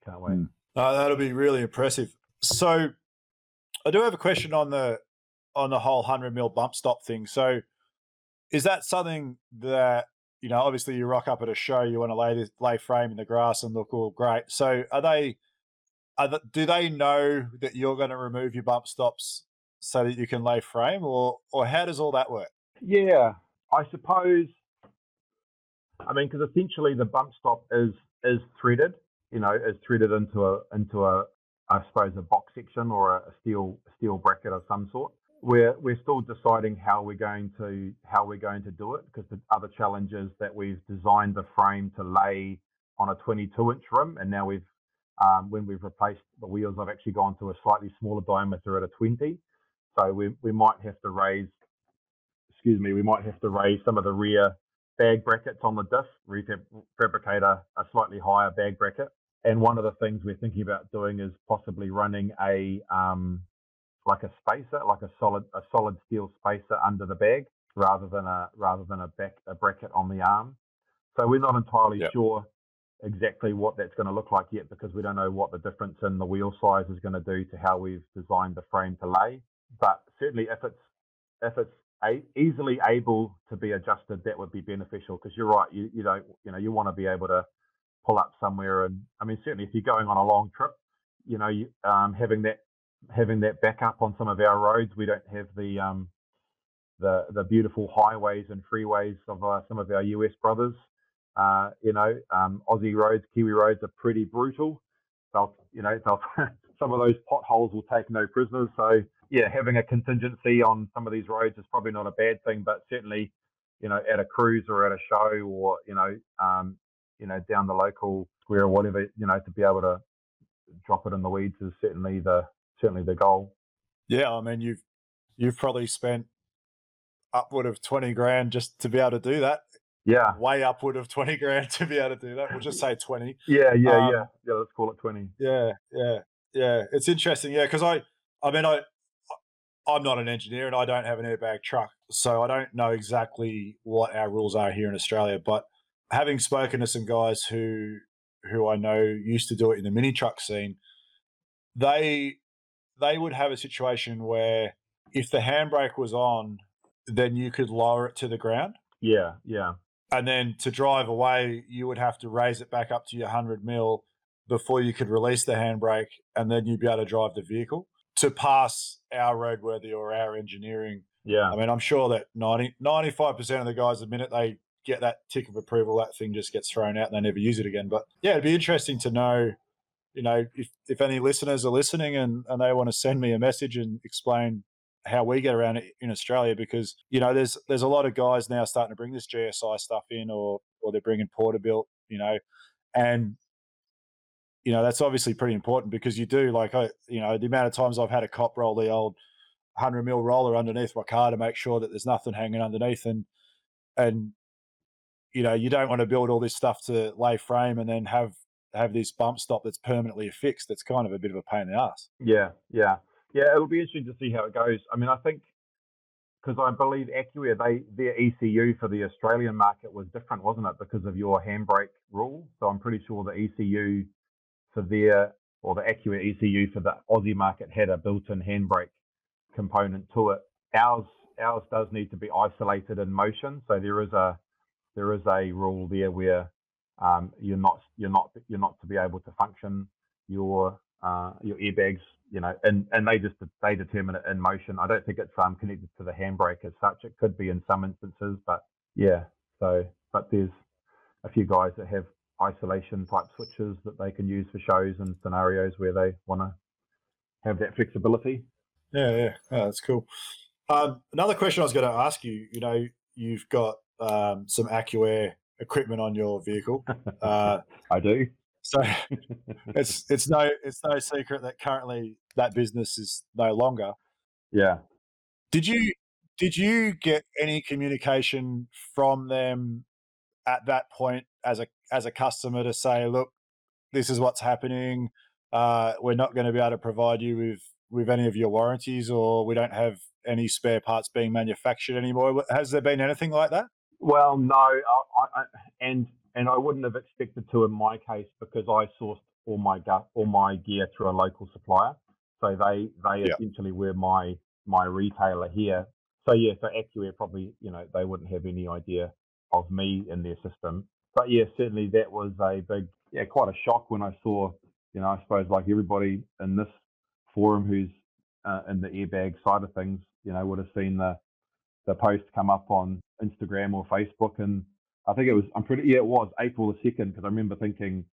Can't wait. Uh, that'll be really impressive. So, I do have a question on the on the whole hundred mil bump stop thing. So, is that something that you know? Obviously, you rock up at a show, you want to lay this, lay frame in the grass and look all great. So, are they? Are the, do they know that you're going to remove your bump stops so that you can lay frame, or or how does all that work? Yeah, I suppose. I mean, because essentially the bump stop is is threaded, you know, is threaded into a into a I suppose a box section or a steel steel bracket of some sort. We're we're still deciding how we're going to how we're going to do it because the other challenge is that we've designed the frame to lay on a 22 inch rim, and now we've um, when we've replaced the wheels, I've actually gone to a slightly smaller diameter at a 20. So we we might have to raise excuse me, we might have to raise some of the rear bag brackets on the diff, refab- fabricate a, a slightly higher bag bracket. And one of the things we're thinking about doing is possibly running a um, like a spacer, like a solid a solid steel spacer under the bag, rather than a rather than a back a bracket on the arm. So we're not entirely Yep. sure exactly what that's going to look like yet because we don't know what the difference in the wheel size is going to do to how we've designed the frame to lay. But certainly, if it's if it's a, easily able to be adjusted, that would be beneficial because you're right. You you don't you know you want to be able to pull up somewhere and I mean certainly if you're going on a long trip, you know you, um, having that having that backup on some of our roads. We don't have the um, the the beautiful highways and freeways of uh, some of our US brothers. Uh, you know, um, Aussie roads, Kiwi roads are pretty brutal. They'll, you know, they'll, some of those potholes will take no prisoners. So, yeah, having a contingency on some of these roads is probably not a bad thing, but certainly, you know, at a cruise or at a show or you know, um, you know, down the local square or whatever, you know, to be able to drop it in the weeds is certainly the certainly the goal. Yeah, I mean you've you've probably spent upward of twenty grand just to be able to do that. Yeah, Way upward of twenty grand to be able to do that. We'll just say twenty. yeah, yeah, Um, yeah, yeah. Let's call it twenty. Yeah, yeah, yeah. It's interesting, yeah, because I, I mean, I, I'm not an engineer and I don't have an airbag truck, so I don't know exactly what our rules are here in Australia. But having spoken to some guys who, who I know used to do it in the mini truck scene, they, they would have a situation where if the handbrake was on, then you could lower it to the ground Yeah, yeah, and then to drive away, you would have to raise it back up to your 100 mil before you could release the handbrake, and then you'd be able to drive the vehicle to pass our roadworthy or our engineering. yeah. I mean, I'm sure that 90, 95% of the guys, the minute they get that tick of approval, that thing just gets thrown out and they never use it again. But yeah, it'd be interesting to know, you know, if, if any listeners are listening and, and they want to send me a message and explain how we get around it in Australia because you know there's there's a lot of guys now starting to bring this GSI stuff in or or they're bringing Porterbuilt, you know, and you know that's obviously pretty important because you do like I you know the amount of times I've had a cop roll the old hundred mil roller underneath my car to make sure that there's nothing hanging underneath, and and you know you don't want to build all this stuff to lay frame and then have have this bump stop that's permanently affixed. That's kind of a bit of a pain in the ass. Yeah, yeah, yeah. It'll be interesting to see how it goes. I mean, I think because I believe AccuAir, they their ECU for the Australian market was different, wasn't it? Because of your handbrake rule. So I'm pretty sure the ECU for their or the AccuAir ECU for the Aussie market had a built-in handbrake component to it. Ours ours does need to be isolated in motion. So there is a there is a rule there where um, you're not you're not you're not to be able to function your uh, your airbags, you know, and, and they just they determine it in motion. I don't think it's um, connected to the handbrake as such. It could be in some instances, but yeah. So, but there's a few guys that have isolation type switches that they can use for shows and scenarios where they want to have that flexibility. Yeah, yeah, oh, that's cool. Um, another question I was going to ask you. You know, you've got um, some AccuAir equipment on your vehicle. Uh, I do. So it's it's no it's no secret that currently that business is no longer. Yeah. Did you did you get any communication from them at that point as a as a customer to say, look, this is what's happening. Uh, we're not going to be able to provide you with with any of your warranties, or we don't have any spare parts being manufactured anymore. Has there been anything like that? Well, no, I, I, and and I wouldn't have expected to in my case because I sourced all my all my gear through a local supplier. So they they yeah. essentially were my my retailer here. So yeah, so AccuAir probably you know they wouldn't have any idea of me in their system. But yeah, certainly that was a big yeah quite a shock when I saw you know I suppose like everybody in this forum who's uh, in the airbag side of things you know would have seen the the post come up on Instagram or Facebook and I think it was. I'm pretty. Yeah, it was April the second because I remember thinking,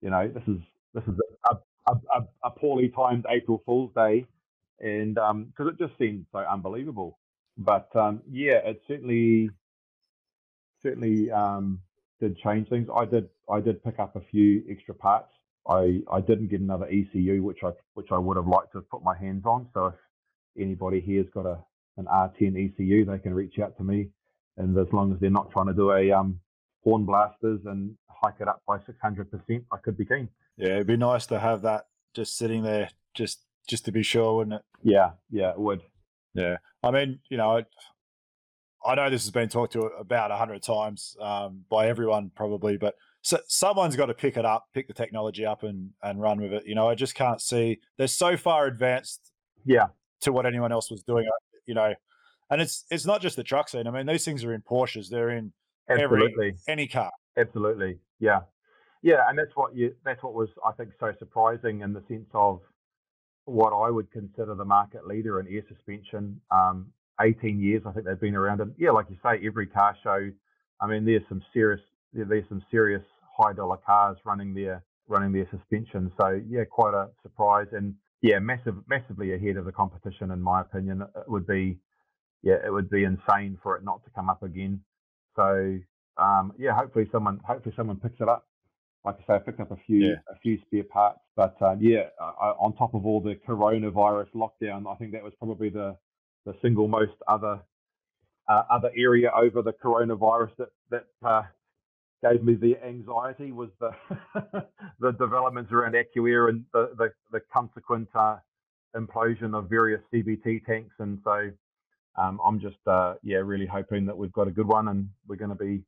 you know, this is this is a, a, a, a poorly timed April Fool's Day, and because um, it just seemed so unbelievable. But um, yeah, it certainly certainly um, did change things. I did I did pick up a few extra parts. I I didn't get another ECU, which I which I would have liked to have put my hands on. So if anybody here's got a an R10 ECU, they can reach out to me and as long as they're not trying to do a um, horn blasters and hike it up by 600%, I could be keen. Yeah, it'd be nice to have that just sitting there, just just to be sure, wouldn't it? Yeah, yeah, it would. Yeah, I mean, you know, I know this has been talked to about a hundred times um, by everyone probably, but so, someone's got to pick it up, pick the technology up, and and run with it. You know, I just can't see they're so far advanced. Yeah. To what anyone else was doing, you know, and it's it's not just the truck scene. I mean, these things are in Porsches. They're in Absolutely. every any car. Absolutely, yeah, yeah, and that's what you that's what was I think so surprising in the sense of what I would consider the market leader in air suspension. Um, 18 years, I think they've been around, and yeah, like you say, every car show. I mean, there's some serious there's some serious high dollar cars running their running their suspension. So yeah, quite a surprise, and yeah, massive massively ahead of the competition in my opinion. It would be yeah, it would be insane for it not to come up again. So um, yeah, hopefully someone hopefully someone picks it up. Like I say, I picked up a few yeah. a few spare parts, but uh, yeah, I, on top of all the coronavirus lockdown, I think that was probably the the single most other uh, other area over the coronavirus that that uh, gave me the anxiety was the the developments around AccuAir and the the, the consequent uh, implosion of various CBT tanks, and so um, I'm just uh, yeah really hoping that we've got a good one and we're going to be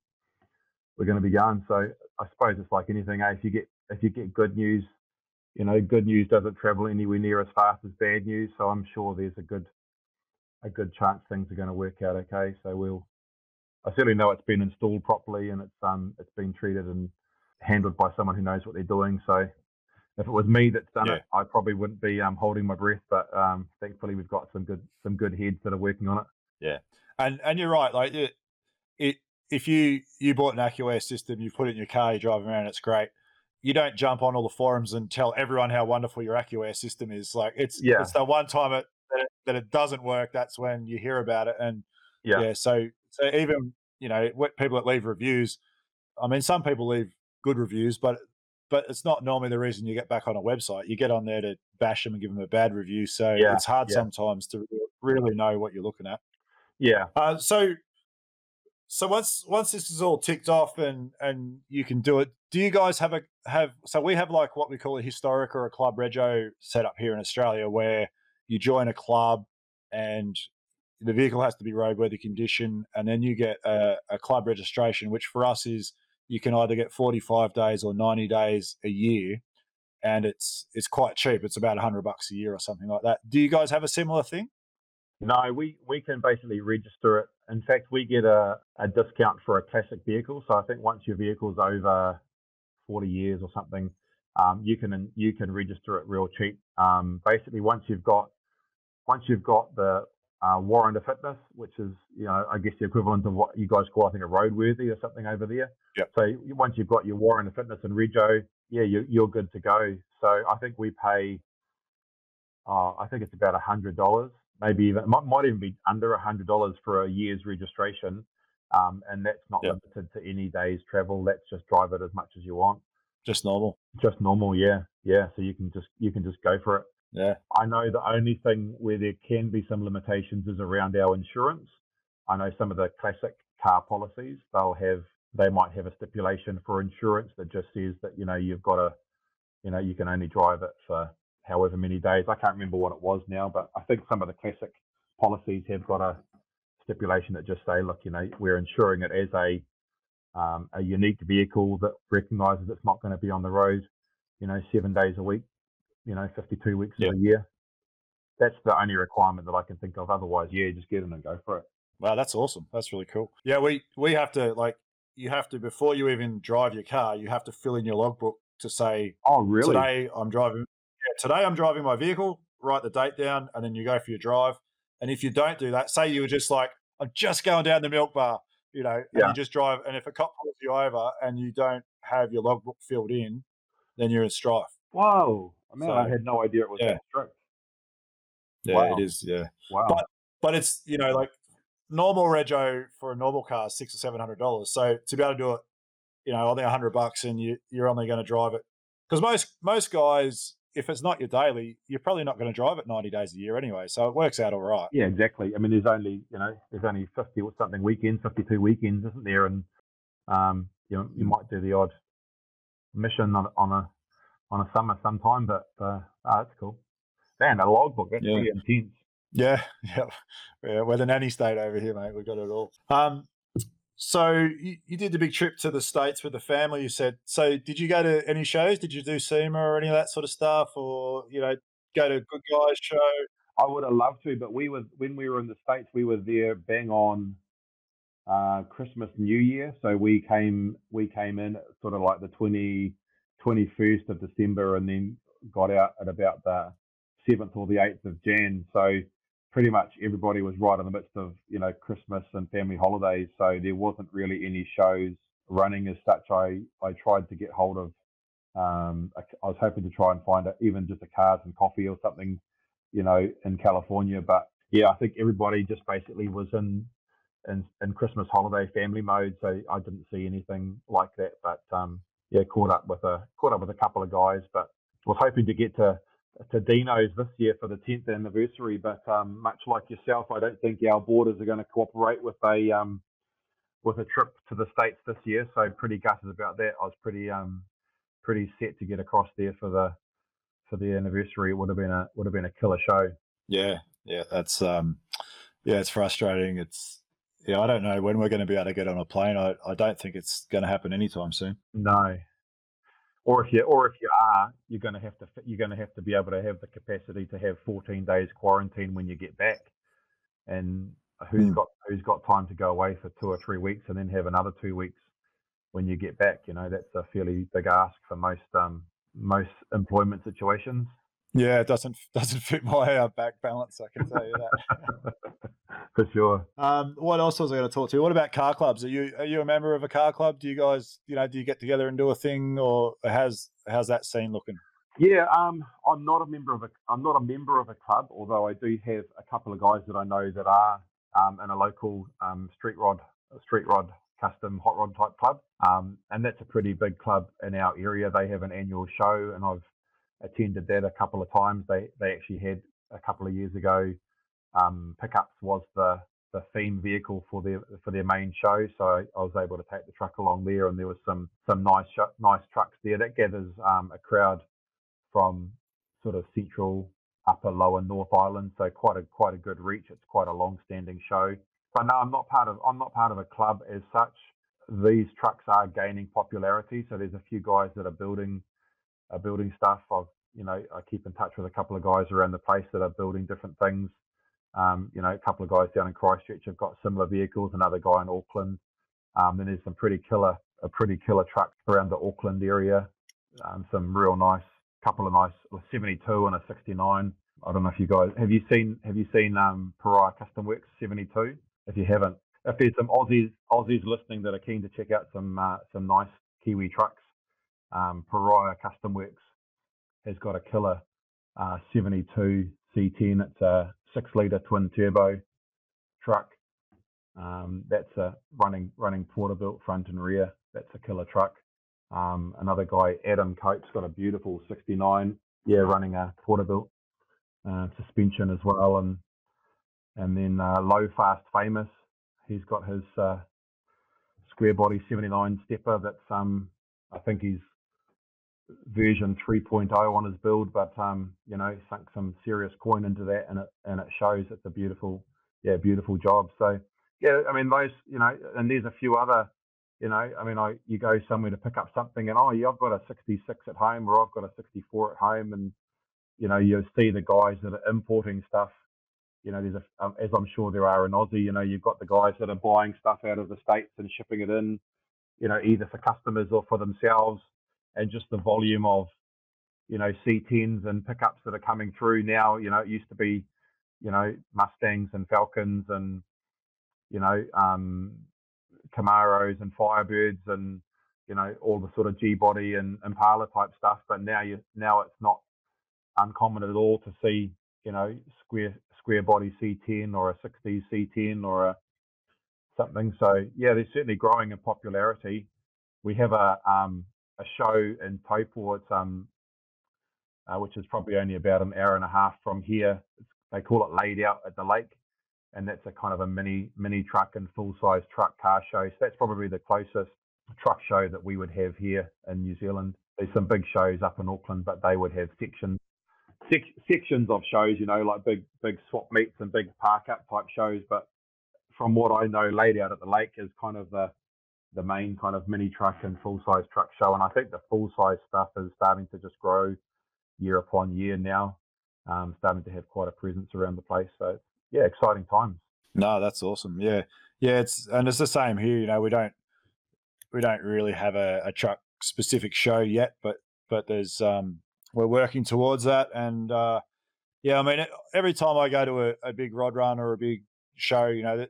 we're going to be going. So I suppose it's like anything. Eh? If you get if you get good news, you know, good news doesn't travel anywhere near as fast as bad news. So I'm sure there's a good a good chance things are going to work out okay. So we'll I certainly know it's been installed properly and it's um it's been treated and handled by someone who knows what they're doing. So if it was me that's done yeah. it, I probably wouldn't be um, holding my breath. But um, thankfully, we've got some good some good heads that are working on it. Yeah, and and you're right. Like it, it if you you bought an AccuAir system, you put it in your car, you drive around, it's great. You don't jump on all the forums and tell everyone how wonderful your AccuAir system is. Like it's yeah. it's the one time it that, it that it doesn't work. That's when you hear about it. And yeah, yeah so so even you know people that leave reviews. I mean, some people leave good reviews, but but it's not normally the reason you get back on a website. You get on there to bash them and give them a bad review. So Yeah, it's hard yeah. sometimes to really know what you're looking at. Yeah. Uh, so, so once once this is all ticked off and and you can do it, do you guys have a have? So we have like what we call a historic or a club rego set up here in Australia, where you join a club and the vehicle has to be roadworthy condition, and then you get a, a club registration, which for us is you can either get 45 days or 90 days a year and it's it's quite cheap it's about 100 bucks a year or something like that do you guys have a similar thing No, we, we can basically register it. In fact, we get a, a discount for a classic vehicle. So I think once your vehicle's over 40 years or something, um, you can you can register it real cheap. Um, basically, once you've got once you've got the uh, warrant of fitness, which is you know I guess the equivalent of what you guys call I think a roadworthy or something over there. Yep. So once you've got your warrant of fitness and rego, yeah, you're, you're good to go. So I think we pay uh, I think it's about a hundred dollars, maybe even might, might even be under a hundred dollars for a year's registration, um, and that's not Yep. limited to any day's travel. Let's just drive it as much as you want, just normal just normal, yeah, yeah. So you can just you can just go for it. Yeah I know the only thing where there can be some limitations is around our insurance. I know some of the classic car policies they'll have they might have a stipulation for insurance that just says that you know you've got to you know you can only drive it for however many days. I can't remember what it was now, but I think some of the classic policies have got a stipulation that just say, look, you know, we're insuring it as a um, a unique vehicle that recognises it's not going to be on the road, you know, seven days a week, you know, 52 weeks Yeah. of a year. That's the only requirement that I can think of. Otherwise, yeah, just get in and go for it. Wow, that's awesome. That's really cool. Yeah, we we have to like you have to before you even drive your car, you have to fill in your logbook to say Oh, really? today I'm driving. Yeah, today I'm driving my vehicle. Write the date down, and then you go for your drive. And if you don't do that, say you were just like I'm just going down the milk bar, you know, and Yeah. you just drive, and if a cop pulls you over and you don't have your logbook filled in, then you're in strife. Whoa. Man, I had no idea it was yeah. that strict. Yeah, Wow. it is. Yeah. Wow. But- But it's you know like normal rego for a normal car is six or seven hundred dollars. So to be able to do it, you know, only a hundred bucks, and you you're only going to drive it because most most guys, if it's not your daily, you're probably not going to drive it ninety days a year anyway. So it works out all right. Yeah, exactly. I mean, there's only you know there's only 50 or something weekends, 52 weekends, isn't there? And um, you know, you Mm. might do the odd mission on, on a on a summer sometime, but uh, oh, that's cool. Man, a logbook that's Yeah. pretty intense. Yeah, yeah, yeah. We're the nanny state over here, mate. We've got it all. Um, so you, you did the big trip to the states with the family. You said. So did you go to any shows? Did you do SEMA or any of that sort of stuff, or you know, go to a Good Guys show? I would have loved to, but we were when we were in the states, we were there bang on uh, Christmas, New Year. So we came we came in sort of like the 20, 21st of December, and then got out at about the seventh or the eighth of Jan. So pretty much everybody was right in the midst of you know Christmas and family holidays. So there wasn't really any shows running as such. I I tried to get hold of. Um, I, I was hoping to try and find a, even just a cars and coffee or something you know, in California. But yeah, I think everybody just basically was in in, in Christmas holiday family mode, so I didn't see anything like that. But um, yeah, caught up with a caught up with a couple of guys, but was hoping to get to to Dino's this year for the 10th anniversary. But um, much like yourself, I don't think our borders are going to cooperate with a um, with a trip to the states this year. So pretty gutted about that. I was pretty um, pretty set to get across there for the for the anniversary. It would have been a would have been a killer show. Yeah, yeah, that's um, yeah, it's frustrating. It's yeah, I don't know when we're going to be able to get on a plane. I, I don't think it's going to happen anytime soon. No. Or if you or if you are, you're going to have to you're going to have to be able to have the capacity to have 14 days quarantine when you get back. And who's Hmm. got who's got time to go away for two or three weeks and then have another two weeks when you get back? You know, that's a fairly big ask for most um most employment situations. Yeah, it doesn't doesn't fit my uh, back balance. I can tell you that. for sure. um, what else was I going to talk to you? What about car clubs? Are you are you a member of a car club? Do you guys you know do you get together and do a thing, or how's how's that scene looking? Yeah, um, I'm not a member of a I'm not a member of a club, although I do have a couple of guys that I know that are um, in a local um, street rod street rod custom hot rod type club, um, and that's a pretty big club in our area. They have an annual show, and I've attended that a couple of times. They they actually had a couple of years ago. Um, pickups was the the theme vehicle for their for their main show, so I, was able to take the truck along there, and there was some some nice nice trucks there that gathers um, a crowd from sort of central, upper, lower North Island. So quite a quite a good reach. It's quite a long-standing show. But no, I'm not part of I'm not part of a club as such. These trucks are gaining popularity. So there's a few guys that are building building stuff. I've you know I keep in touch with a couple of guys around the place that are building different things. Um, you know, a couple of guys down in Christchurch have got similar vehicles. Another guy in Auckland. Um, there's some pretty killer, a pretty killer trucks around the Auckland area. Um, some real nice couple of nice a 72 and a 69. I don't know if you guys have you seen have you seen um, Pariah Custom Works 72? If you haven't, if there's some Aussies Aussies listening that are keen to check out some uh, some nice Kiwi trucks, um, Pariah Custom Works has got a killer uh, 72 C10. It's a six litre twin turbo truck. Um, that's a running running Porterbuilt front and rear. That's a killer truck. Um, another guy, Adam Coates, got a beautiful 69, yeah, running a Porterbuilt uh, suspension as well, and and then uh, Low Fast Famous, he's got his uh, square body 79 stepper. That's um, I think he's version 3.0 on his build, but um, you know, sunk some serious coin into that, and it and it shows it's a beautiful, yeah, beautiful job. So yeah, I mean those, you know, and there's a few other you know, I mean, I you go somewhere to pick up something, and oh, yeah, I've got a 66 at home, or I've got a 64 at home, and you know, you see the guys that are importing stuff. You know, there's a, um, as I'm sure there are in Aussie. You know, you've got the guys that are buying stuff out of the states and shipping it in. You know, either for customers or for themselves, and just the volume of, you know, C10s and pickups that are coming through now. You know, it used to be, you know, Mustangs and Falcons and, you know, um, Camaros and Firebirds and you know all the sort of G body and Impala type stuff. But now you now it's not uncommon at all to see you know square square body C10 or a 60s C10 or a something. So yeah, they're certainly growing in popularity. We have a um, a show in Taupo. It's um uh, which is probably only about an hour and a half from here. It's, they call it laid out at the lake and that's a kind of a mini mini truck and full size truck car show. So that's probably the closest truck show that we would have here in New Zealand. There's some big shows up in Auckland, but they would have sections sec- sections of shows, you know, like big big swap meets and big park up type shows. But from what I know, laid out at the lake is kind of the the main kind of mini truck and full size truck show. And I think the full size stuff is starting to just grow year upon year now, um, starting to have quite a presence around the place. So yeah, exciting times. No, that's awesome. Yeah, yeah. It's and it's the same here. You know, we don't we don't really have a, a truck specific show yet, but but there's um we're working towards that. And uh, yeah, I mean, every time I go to a, a big rod run or a big show, you know,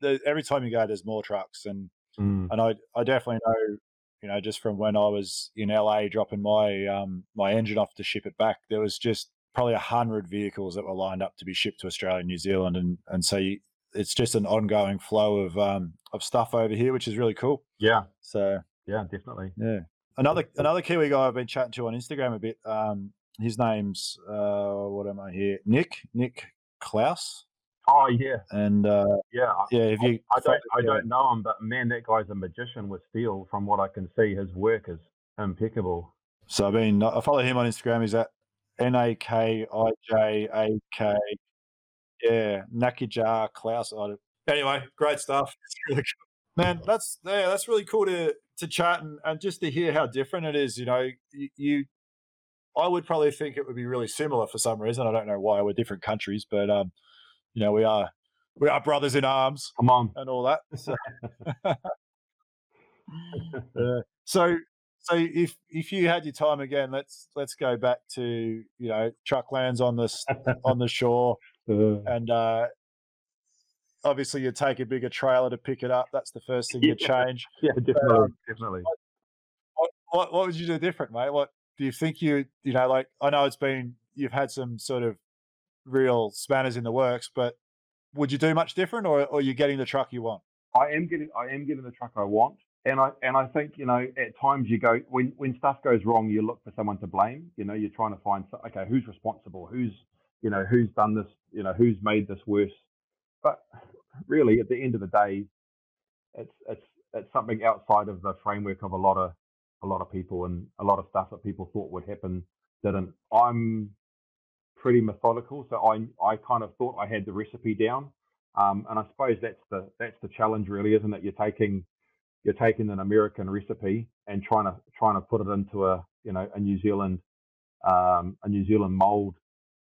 that every time you go, there's more trucks, and mm. and I I definitely know, you know, just from when I was in LA dropping my um my engine off to ship it back, there was just probably a hundred vehicles that were lined up to be shipped to Australia and New Zealand, and and so you, it's just an ongoing flow of um of stuff over here, which is really cool. Yeah. So yeah, definitely. Yeah. Another another Kiwi guy I've been chatting to on Instagram a bit. Um, his name's uh, what am I here? Nick Nick Klaus. Oh yeah, and uh, yeah, yeah. If you, I, I don't, I don't know him, but man, that guy's a magician with steel. From what I can see, his work is impeccable. So I mean, I follow him on Instagram. He's at N A K I J A K. Yeah, Nakijak Klaus. Anyway, great stuff. Really cool. Man, that's yeah, that's really cool to to chat and, and just to hear how different it is. You know, you, you, I would probably think it would be really similar for some reason. I don't know why we're different countries, but um, you know, we are we are brothers in arms. Come on, and all that. So, uh, so so if if you had your time again, let's let's go back to you know truck lands on the on the shore, uh, and uh, obviously you take a bigger trailer to pick it up. That's the first thing you change. Yeah, definitely, um, definitely. What, what what would you do different, mate? What do you think you you know like? I know it's been you've had some sort of real spanners in the works, but would you do much different, or or are you getting the truck you want? I am getting I am getting the truck I want, and I and I think you know at times you go when when stuff goes wrong, you look for someone to blame. You know, you're trying to find okay who's responsible, who's you know who's done this, you know who's made this worse. But really, at the end of the day, it's it's it's something outside of the framework of a lot of a lot of people and a lot of stuff that people thought would happen didn't. I'm pretty methodical, so I I kind of thought I had the recipe down, um, and I suppose that's the that's the challenge, really, isn't it? You're taking you're taking an American recipe and trying to trying to put it into a you know a New Zealand um, a New Zealand mold,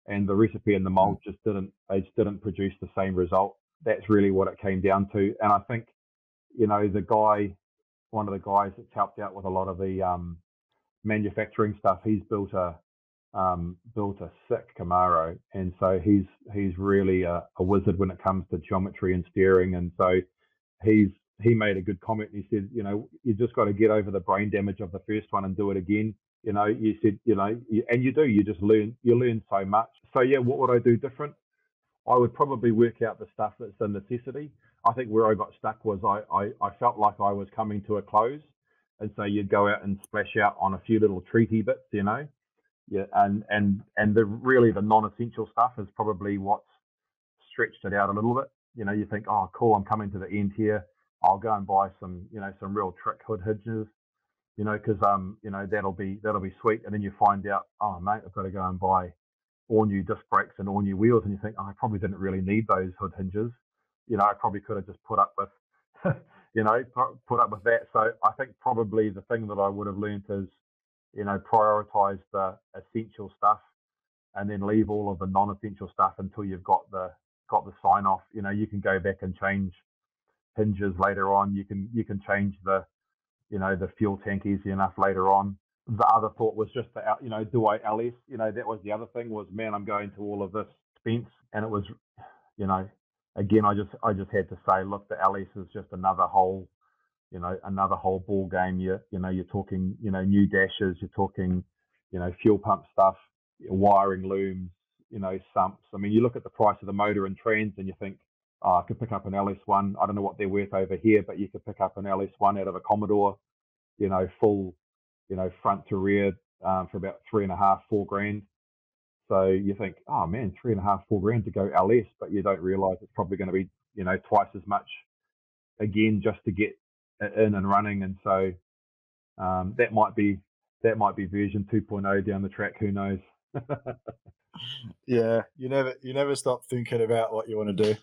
and the recipe and the mold just didn't they just didn't produce the same result. That's really what it came down to, and I think you know the guy, one of the guys that's helped out with a lot of the um, manufacturing stuff, he's built a um, built a sick Camaro, and so he's he's really a, a, wizard when it comes to geometry and steering. And so he's he made a good comment. He said, you know, you just got to get over the brain damage of the first one and do it again. You know, you said, you know, you, and you do. You just learn. You learn so much. So yeah, what would I do different? I would probably work out the stuff that's a necessity. I think where I got stuck was I, I, I felt like I was coming to a close. And so you'd go out and splash out on a few little treaty bits, you know, yeah, and and and the really the non-essential stuff is probably what's stretched it out a little bit. You know, you think, oh, cool, I'm coming to the end here. I'll go and buy some, you know, some real trick hood hinges, you know, because um, you know, that'll be that'll be sweet. And then you find out, oh, mate, I've got to go and buy all new disc brakes and all new wheels, and you think, oh, I probably didn't really need those hood hinges. You know, I probably could have just put up with, you know, put up with that. So I think probably the thing that I would have learned is you know, prioritize the essential stuff and then leave all of the non-essential stuff until you've got the got the sign off. You know, you can go back and change hinges later on. You can you can change the you know the fuel tank easy enough later on. The other thought was just the you know do I LS? You know that was the other thing was man I'm going to all of this expense and it was you know again I just I just had to say look the LS is just another whole you know another whole ball game. You you know you're talking you know new dashes, you're talking you know fuel pump stuff, wiring looms, you know sumps. I mean you look at the price of the motor and trans, and you think oh, I could pick up an LS1. I don't know what they're worth over here, but you could pick up an LS1 out of a Commodore, you know full you know front to rear um, for about three and a half four grand. So you think, oh man, three and a half, four grand to go LS, but you don't realise it's probably going to be, you know, twice as much again just to get in and running, and so um, that might be that might be version 2.0 down the track. Who knows? yeah, you never you never stop thinking about what you want to do.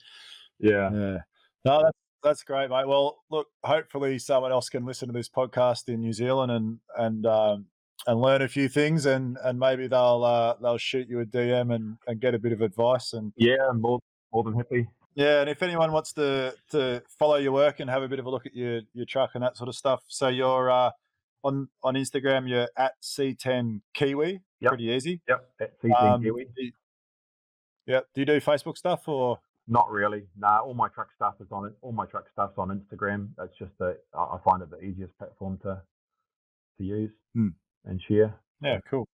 Yeah, yeah. No, that's that's great, mate. Well, look, hopefully someone else can listen to this podcast in New Zealand and and um, and learn a few things, and and maybe they'll uh, they'll shoot you a DM and and get a bit of advice. And yeah, more more than happy. Yeah, and if anyone wants to to follow your work and have a bit of a look at your your truck and that sort of stuff, so you're uh, on on Instagram, you're at C10 Kiwi. Yep. Pretty easy. Yep, at C10 um, Kiwi. Do you, yeah. Do you do Facebook stuff or? Not really. Nah, all my truck stuff is on it. All my truck stuff's on Instagram. That's just the I find it the easiest platform to to use hmm. and share. Yeah, cool.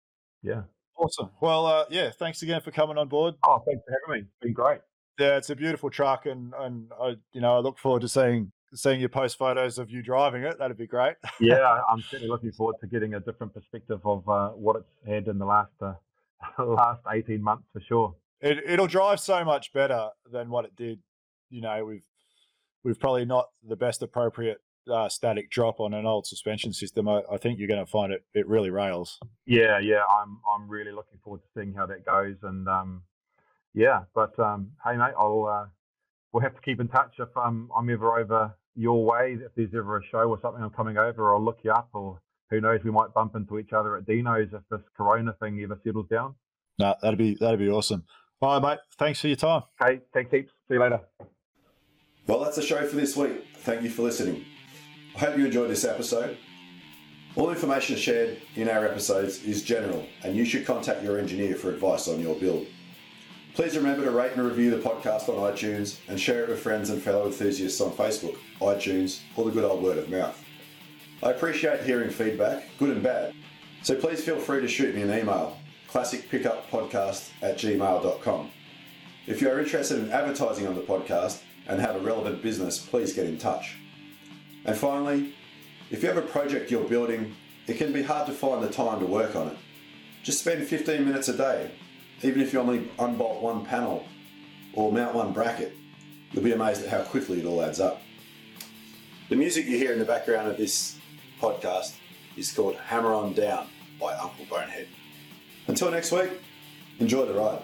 Yeah. Awesome. Well, uh, yeah, thanks again for coming on board. Oh, thanks for having me. It's been great. Yeah, it's a beautiful truck, and and I, you know, I look forward to seeing seeing your post photos of you driving it. That'd be great. yeah, I'm certainly looking forward to getting a different perspective of uh, what it's had in the last uh, last 18 months for sure. It, it'll drive so much better than what it did. You know, we've we've probably not the best appropriate uh, static drop on an old suspension system. I, I think you're going to find it it really rails. Yeah, yeah, I'm I'm really looking forward to seeing how that goes, and um, yeah, but um, hey mate, I'll uh, we'll have to keep in touch if um, I'm ever over your way. If there's ever a show or something, I'm coming over. I'll look you up, or who knows, we might bump into each other at Dino's if this Corona thing ever settles down. No, that'd be that'd be awesome. All right, mate. Thanks for your time. Hey, thanks heaps. See you later. Well, that's the show for this week. Thank you for listening. I hope you enjoyed this episode. All information shared in our episodes is general, and you should contact your engineer for advice on your build. Please remember to rate and review the podcast on iTunes and share it with friends and fellow enthusiasts on Facebook, iTunes, or the good old word of mouth. I appreciate hearing feedback, good and bad, so please feel free to shoot me an email, classicpickuppodcast at gmail.com. If you are interested in advertising on the podcast and have a relevant business, please get in touch. And finally, if you have a project you're building, it can be hard to find the time to work on it. Just spend 15 minutes a day, even if you only unbolt one panel or mount one bracket. You'll be amazed at how quickly it all adds up. The music you hear in the background of this podcast is called Hammer On Down by Uncle Bonehead. Until next week, enjoy the ride.